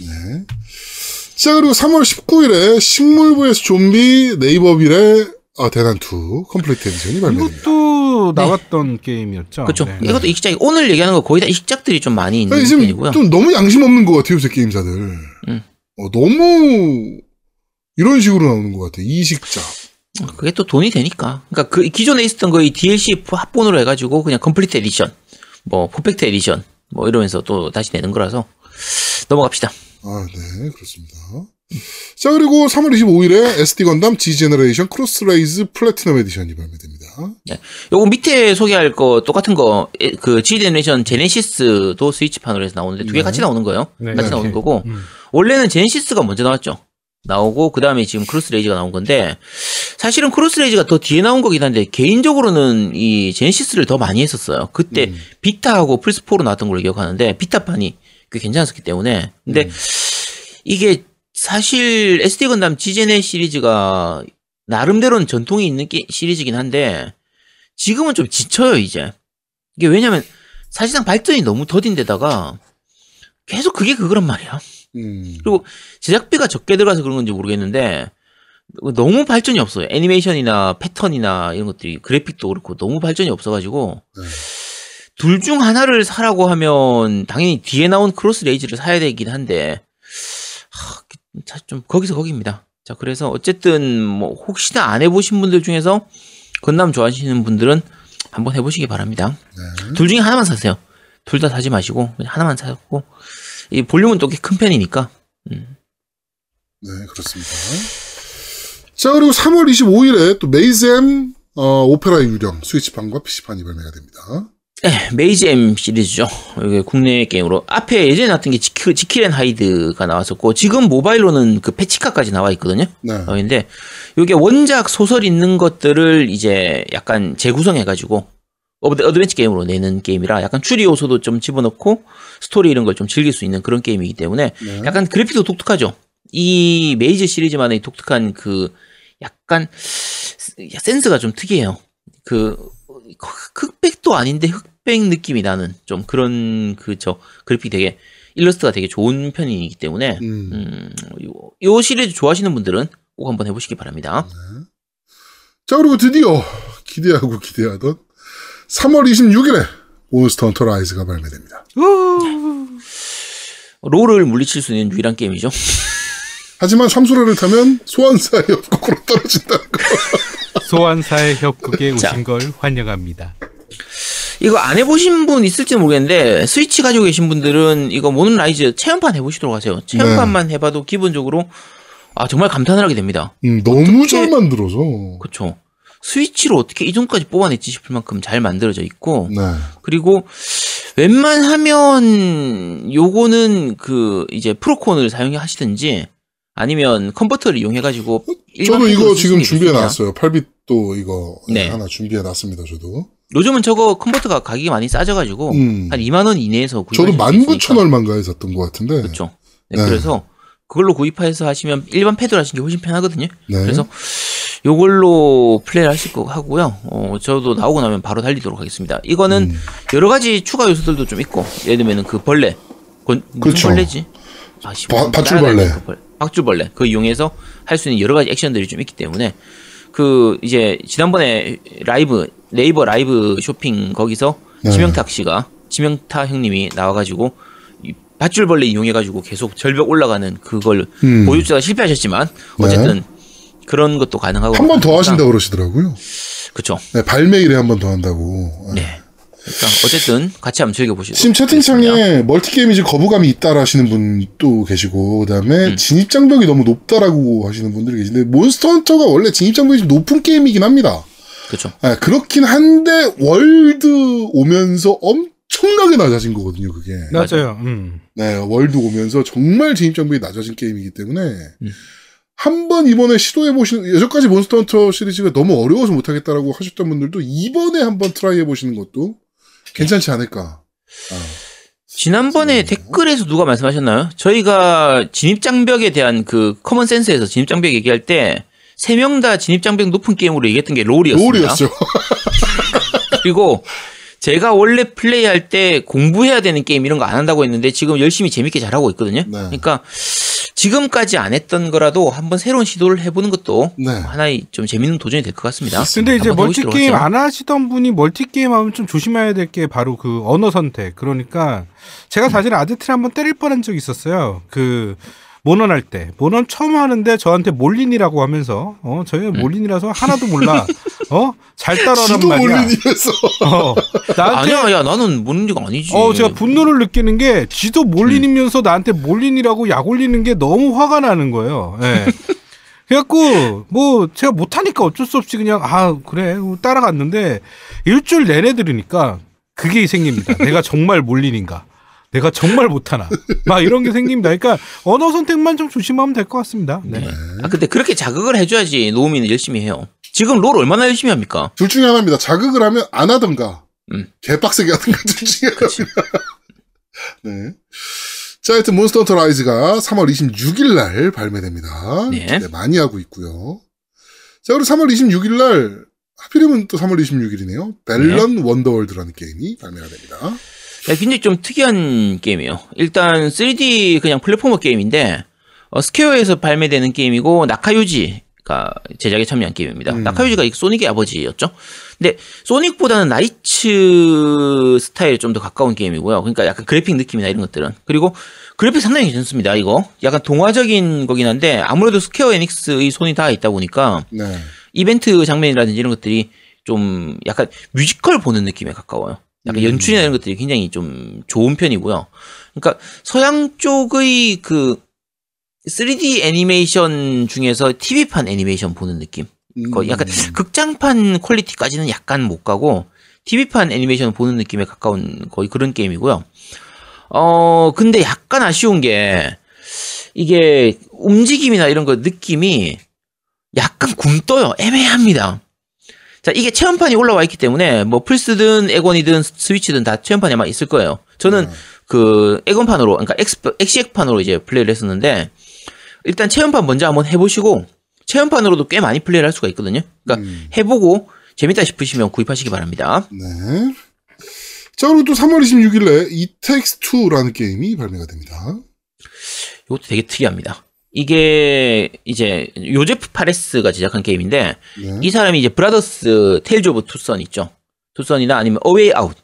네. 자, 그리고 3월 19일에 식물 vs 좀비 네이버빌의 어, 대난투 complete edition이 발매됩니다. 이것도 나왔던 게임이었죠. 그렇죠. 네. 이것도 이식작이 오늘 얘기하는 거 거의 다 이식작들이 좀 많이 있는 아니, 지금 편이고요. 좀 너무 양심 없는 것 같아요, 요새 게임사들. 음. 어, 너무 이런 식으로 나오는 것 같아요. 이식작. 그게 또 돈이 되니까. 그러니까 그 기존에 있었던 거의 DLC 합본으로 해가지고 그냥 complete edition, 뭐 perfect edition, 뭐 이러면서 또 다시 내는 거라서 넘어갑시다. 아, 네, 그렇습니다. 자, 그리고 3월 25일에 SD 건담 G 제너레이션 크로스레이즈 platinum edition이 발매됩니다. 요거 밑에 소개할 거 똑같은 거 그 G 제네레이션 제네시스도 스위치판으로 해서 나오는데 두개 네. 같이 나오는 거예요. 네. 같이 네. 나오는 거고 음. 원래는 제네시스가 먼저 나왔죠. 나오고 그 다음에 지금 크로스 레이즈가 나온 건데 사실은 크로스 레이즈가 더 뒤에 나온 거긴 한데 개인적으로는 이 제네시스를 더 많이 했었어요. 그때 음. 비타하고 플스 4로 나왔던 걸로 기억하는데 비타판이 꽤 괜찮았기 때문에 근데 이게 사실 SD 건담 지제네 시리즈가 나름대로는 전통이 있는 게 시리즈긴 한데 지금은 좀 지쳐요 이제 이게 왜냐면 사실상 발전이 너무 더딘데다가 계속 그게 그거란 말이야 음. 그리고 제작비가 적게 들어가서 그런 건지 모르겠는데 너무 발전이 없어요 애니메이션이나 패턴이나 이런 것들이 그래픽도 그렇고 너무 발전이 없어가지고 네. 둘중 하나를 사라고 하면 당연히 뒤에 나온 크로스 레이즈를 사야 되긴 한데 하, 자, 좀 거기서 거기입니다. 자 그래서 어쨌든 뭐 혹시나 안 해보신 분들 중에서 건담 좋아하시는 분들은 한번 해보시기 바랍니다. 네. 둘 중에 하나만 사세요. 둘 다 사지 마시고 하나만 사고 이 볼륨은 또꽤큰 편이니까 음. 네, 그렇습니다. 자, 그리고 3월 25일에 또 메이즈엠 어, 오페라 유령 스위치판과 PC판이 발매가 됩니다. 네, 메이즈엠 시리즈죠. 이게 국내 게임으로 앞에 예전에 나왔던 게 지킬, 지킬 앤 하이드가 나왔었고 지금 모바일로는 그 페치카까지 나와 있거든요. 네. 어, 근데 이게 원작 소설 있는 것들을 이제 약간 재구성해가지고 어드- 어드벤처 게임으로 내는 게임이라 약간 추리 요소도 좀 집어넣고 스토리 이런 걸 좀 즐길 수 있는 그런 게임이기 때문에 네. 약간 그래픽도 독특하죠. 이 메이즈 시리즈만의 독특한 그 약간 센스가 좀 특이해요. 그 흑백도 아닌데 흑백 느낌이 나는 좀 그런 그저 그래픽 되게 일러스트가 되게 좋은 편이기 때문에 음. 음, 요, 요 시리즈 좋아하시는 분들은 꼭 한번 해보시기 바랍니다. 자, 그리고 드디어 기대하고 기대하던 3월 26일에 몬스터 헌터 라이즈가 발매됩니다. 롤을 물리칠 수 있는 유일한 게임이죠. 하지만 삼수레를 타면 소환사의 협곡으로 떨어진다는 거. 소환사의 협곡에 자. 오신 걸 환영합니다. 이거 안 해보신 분 있을지 모르겠는데 스위치 가지고 계신 분들은 이거 모넌 라이즈 체험판 해보시도록 하세요. 체험판만 해봐도 기본적으로 아 정말 감탄을 하게 됩니다. 음, 너무 잘 만들어서. 그렇죠. 스위치로 어떻게 이 정도까지 뽑아냈지 싶을 만큼 잘 만들어져 있고 네. 그리고 웬만하면 요거는 그 이제 프로콘을 사용하시든지 아니면 컨버터를 이용해가지고 저도 패드로 이거 쓸 지금 수는 준비해 있습니다. 놨어요. 8빛도 이거 네. 하나 준비해 놨습니다. 저도. 요즘은 저거 컨버터가 가격이 많이 싸져가지고 음. 한 2만 원 이내에서 구입. 저도 19,000 얼마인가에 샀던 것 같은데. 그렇죠. 네, 네. 그래서 그걸로 구입해서 하시면 일반 패드로 하시는 게 훨씬 편하거든요. 네. 그래서 요걸로 플레이를 하실 거 하고요. 어, 저도 나오고 나면 바로 달리도록 하겠습니다. 이거는 음. 여러 가지 추가 요소들도 좀 있고, 예를 들면은 그 벌레, 건, 무슨 그렇죠. 벌레지? 아, 바- 밧줄벌레. 그 벌- 밧줄벌레. 그 이용해서 할 수 있는 여러 가지 액션들이 좀 있기 때문에 그 이제 지난번에 라이브 네이버 라이브 쇼핑 거기서 네. 지명탁 씨가 지명탁 형님이 나와가지고 이 밧줄벌레 이용해가지고 계속 절벽 올라가는 그걸 음. 보여주다가 실패하셨지만 어쨌든 그런 것도 가능하고 한 번 더 하신다고 그러시더라고요. 그렇죠. 네, 발매일에 한 번 더 한다고. 네. 그러니까 어쨌든 같이 한번 즐겨 보시죠. 지금 채팅창에 멀티 게임이 지 거부감이 있다라 하시는 분도 계시고, 그 다음에 음. 진입 장벽이 너무 높다라고 하시는 분들이 계신데, 몬스터 헌터가 원래 진입 장벽이 좀 높은 게임이긴 합니다. 그렇죠. 아, 그렇긴 한데, 월드 오면서 엄청나게 낮아진 거거든요, 그게. 맞아요. 음. 네, 월드 오면서 정말 진입 장벽이 낮아진 게임이기 때문에, 음. 한 번 이번에 시도해보시는, 여태까지 몬스터 헌터 시리즈가 너무 어려워서 못하겠다라고 하셨던 분들도 이번에 한번 try 해보시는 것도 괜찮지 않을까. 아. 지난번에 댓글에서 누가 말씀하셨나요? 저희가 진입장벽에 대한 그 common sense에서 진입장벽 얘기할 때 세 명 다 진입장벽 높은 게임으로 얘기했던 게 롤이었습니다. 롤이었죠. 그리고 제가 원래 플레이할 때 공부해야 되는 게임 이런 거 안 한다고 했는데 지금 열심히 재밌게 잘하고 있거든요. 네. 그러니까 지금까지 안 했던 거라도 한번 새로운 시도를 해보는 것도 네. 하나의 좀 재밌는 도전이 될 것 같습니다. 근데 이제 한번 멀티 해보시도록 게임 하죠. 안 하시던 분이 멀티 게임 하면 좀 조심해야 될 게 바로 그 언어 선택. 그러니까 제가 사실 아제트를 한번 때릴 뻔한 적이 있었어요. 그 모넌 할 때. 모넌 처음 하는데 저한테 몰린이라고 하면서 어 저희가 몰린이라서 하나도 몰라. 어? 잘 따라란 지도 말이야. 몰린이면서. 어. 나한테 아니야, 야, 나는 게 아니지. 어, 제가 분노를 느끼는 게 지도 몰린이면서 나한테 몰린이라고 약 올리는 게 너무 화가 나는 거예요. 예. 그래갖고, 뭐, 제가 못하니까 어쩔 수 없이 그냥, 아, 그래. 따라갔는데, 일주일 내내 들으니까 그게 생깁니다. 내가 정말 몰린인가. 내가 정말 못하나. 막 이런 게 생깁니다. 그러니까 언어 선택만 좀 조심하면 될 것 같습니다. 네. 아, 근데 그렇게 자극을 해줘야지 노우미는 열심히 해요. 지금 롤 얼마나 열심히 합니까? 둘 중에 하나입니다. 자극을 하면 안 하던가, 음. 개빡세게 하던가 둘 중에 하나입니다. 네. 자, 하여튼 Monster Hunter Rise가 3월 26일 날 발매됩니다. 네. 기대 많이 하고 있고요. 자, 그리고 3월 26일 날 하필이면 또 3월 26일이네요. Balan Wonderworld라는 게임이 발매가 됩니다. 야, 굉장히 좀 특이한 게임이에요. 일단 3D 그냥 platformer 게임인데 어, 스퀘어에서 발매되는 게임이고 나카유지가 제작에 참여한 게임입니다. 음. 나카유지가 이 Sonic의 아버지였죠. 근데 Sonic보다는 NiGHTS 스타일에 좀 더 가까운 게임이고요. 그러니까 약간 그래픽 느낌이나 이런 것들은 그리고 그래픽 상당히 괜찮습니다. 이거 약간 동화적인 거긴 한데 아무래도 Square Enix의 손이 닿아 있다 보니까 네. 이벤트 장면이라든지 이런 것들이 좀 약간 뮤지컬 보는 느낌에 가까워요. 약간 음. 연출이나 이런 것들이 굉장히 좀 좋은 편이고요. 그러니까 서양 쪽의 그 3D 애니메이션 중에서 TV판 애니메이션 보는 느낌. 거의 약간 음. 극장판 퀄리티까지는 약간 못 가고 TV판 애니메이션 보는 느낌에 가까운 거의 그런 게임이고요. 어, 근데 약간 아쉬운 게 이게 움직임이나 이런 거 느낌이 약간 굼떠요. 애매합니다. 자, 이게 체험판이 올라와 있기 때문에 뭐 플스든 에곤이든 스위치든 다 체험판이 아마 있을 거예요. 저는 네. 그 엑원판으로 그러니까 엑스 엑시엑판으로 이제 플레이를 했었는데 일단 체험판 먼저 한번 해보시고 체험판으로도 꽤 많이 플레이를 할 수가 있거든요. 그러니까 음. 해보고 재밌다 싶으시면 구입하시기 바랍니다. 네. 자, 그리고 또 3월 26일에 It Takes Two라는 게임이 발매가 됩니다. 이것도 되게 특이합니다. 이게 이제 요제프 파레스가 제작한 게임인데 네. 이 사람이 이제 Brothers Tales of Two Sons 있죠. Two Sons나 아니면 어웨이 아웃.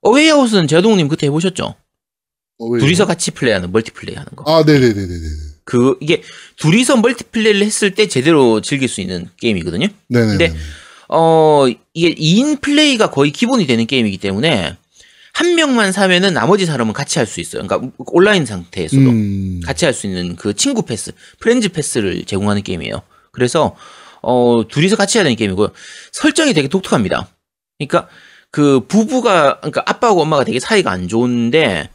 어웨이 아웃은 제동님 그때 해보셨죠? 어, 왜요? 둘이서 같이 플레이하는 multiplay 하는 거. 아, 네네네네네. 그 이게 둘이서 multiplay를 했을 때 제대로 즐길 수 있는 게임이거든요. 네네. 근데 어 이게 2인 플레이가 거의 기본이 되는 게임이기 때문에 한 명만 사면은 나머지 사람은 같이 할 수 있어요. 그러니까 온라인 상태에서도 음. 같이 할 수 있는 그 친구 패스, Friend's Pass를 제공하는 게임이에요. 그래서 어 둘이서 같이 해야 되는 게임이고요. 설정이 되게 독특합니다. 그러니까 그 부부가 그러니까 아빠하고 엄마가 되게 사이가 안 좋은데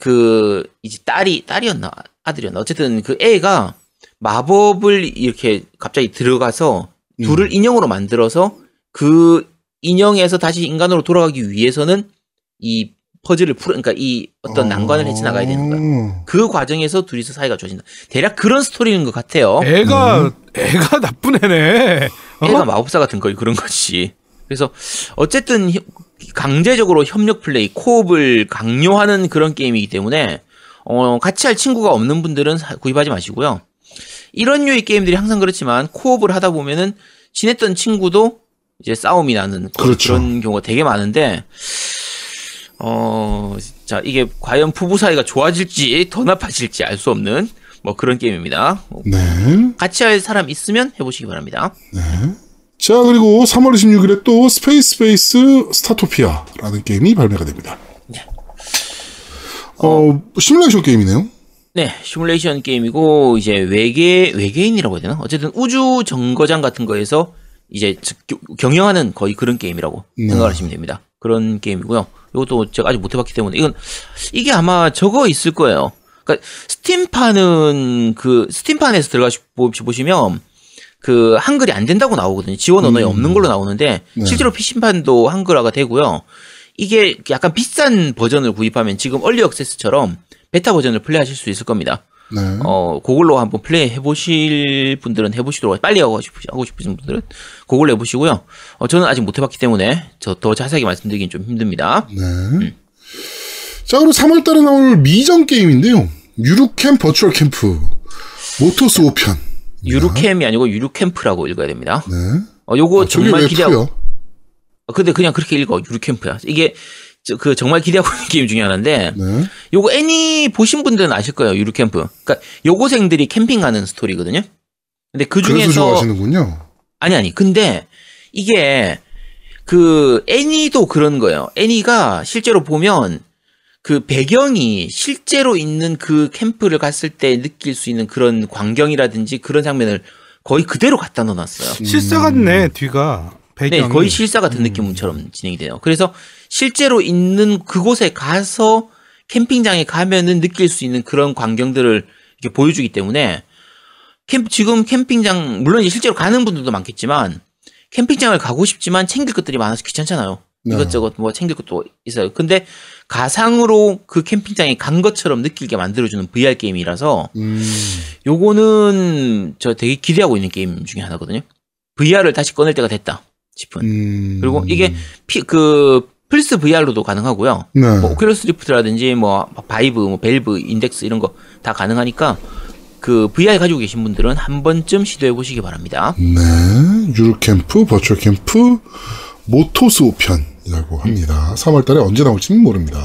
그 이제 딸이 딸이었나 아들이었나 어쨌든 그 애가 마법을 이렇게 갑자기 들어가서 음. 둘을 인형으로 만들어서 그 인형에서 다시 인간으로 돌아가기 위해서는 이 퍼즐을 풀어 그러니까 이 어떤 난관을 헤쳐나가야 되는 거야. 거야. 그 과정에서 둘이서 사이가 좋아진다. 대략 그런 스토리인 것 같아요. 애가 애가 나쁜 애네. 어? 애가 마법사 같은 거이 그런 거지. 그래서 어쨌든 히- 강제적으로 협력 플레이, 코업을 강요하는 그런 게임이기 때문에 어, 같이 할 친구가 없는 분들은 사- 구입하지 마시고요. 이런 류의 게임들이 항상 그렇지만 코업을 하다 보면은 친했던 친구도 이제 싸움이 나는 그- 그렇죠. 그런 경우가 되게 많은데 어, 자 이게 과연 부부 사이가 좋아질지 더 나빠질지 알 수 없는 뭐 그런 게임입니다. 네. 같이 할 사람 있으면 해보시기 바랍니다. 자, 그리고 3월 26일에 또 Spacebase Startopia라는 게임이 발매가 됩니다. 어, 시뮬레이션 게임이네요. 네, 시뮬레이션 게임이고 이제 외계 외계인이라고 해야 되나? 어쨌든 우주 정거장 같은 거에서 이제 경영하는 거의 그런 게임이라고 네. 생각하시면 됩니다. 그런 게임이고요. 이것도 제가 아직 못 해봤기 때문에 이건 이게 아마 저거 있을 거예요. 그러니까 스팀판은 그 스팀판에서 들어가시 보- 보시면 그 한글이 안 된다고 나오거든요. 지원 언어에 음. 없는 걸로 나오는데 네. 실제로 PC판도 한글화가 되고요. 이게 약간 비싼 버전을 구입하면 지금 얼리 액세스처럼 베타 버전을 플레이하실 수 있을 겁니다. 네. 어, 그걸로 한번 플레이 해보실 분들은 해보시도록, 빨리 하고 싶으시, 하고 싶으신 분들은 그걸로 해보시고요. 어, 저는 아직 못 해봤기 때문에 저 더 자세하게 말씀드리긴 좀 힘듭니다. 네. 자, 그리고 3월 달에 나올 미정 게임인데요. 유루캠 Virtual Camp 모토스 5편. 유루캠이 아니고 유루캠프라고 읽어야 됩니다. 네. 어, 요거 아, 정말 왜 기대하고, 푸요? 어, 근데 그냥 그렇게 읽어. 유루캠프야. 이게, 저, 그 정말 기대하고 있는 게임 중에 하나인데, 네. 요거 애니 보신 분들은 아실 거예요. 유루캠프. 그러니까 여고생들이 캠핑 가는 스토리거든요. 근데 그 중에서 좋아하시는군요. 아니 아니 근데 이게 그 애니도 그런 거예요. 애니가 실제로 보면 그 배경이 실제로 있는 그 캠프를 갔을 때 느낄 수 있는 그런 광경이라든지 그런 장면을 거의 그대로 갖다 넣어놨어요. 실사 같네 뒤가 배경이. 네, 거의 실사 같은 느낌처럼 진행이 돼요. 그래서 실제로 있는 그곳에 가서 캠핑장에 가면은 느낄 수 있는 그런 광경들을 이렇게 보여주기 때문에 캠 지금 캠핑장 물론 이제 실제로 가는 분들도 많겠지만 캠핑장을 가고 싶지만 챙길 것들이 많아서 귀찮잖아요. 네. 이것저것 뭐 챙길 것도 있어요. 근데 가상으로 그 캠핑장에 간 것처럼 느끼게 만들어주는 VR 게임이라서 음. 요거는 저 되게 기대하고 있는 게임 중에 하나거든요. VR을 다시 꺼낼 때가 됐다 싶은. 음. 그리고 이게 피, 그 플스 VR로도 가능하고요. 네. 뭐 Oculus Rift라든지 뭐 Vive, 뭐 Valve Index 이런 거 다 가능하니까 그 VR 가지고 계신 분들은 한 번쯤 시도해 보시기 바랍니다. 네. 유루캠프 버추얼 캠프 모토스 5편이라고 합니다. 3월 달에 언제 나올지는 모릅니다.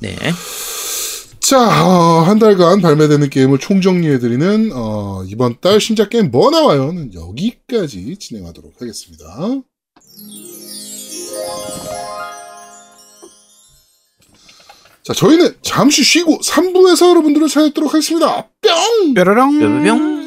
네. 자, 어, 한 달간 발매되는 게임을 총정리해드리는 어, 이번 달 신작 게임 뭐 나와요는 여기까지 진행하도록 하겠습니다. 자, 저희는 잠시 쉬고 3부에서 여러분들을 찾아뵙도록 하겠습니다. 뿅! 뾰로롱. 뿅뿅.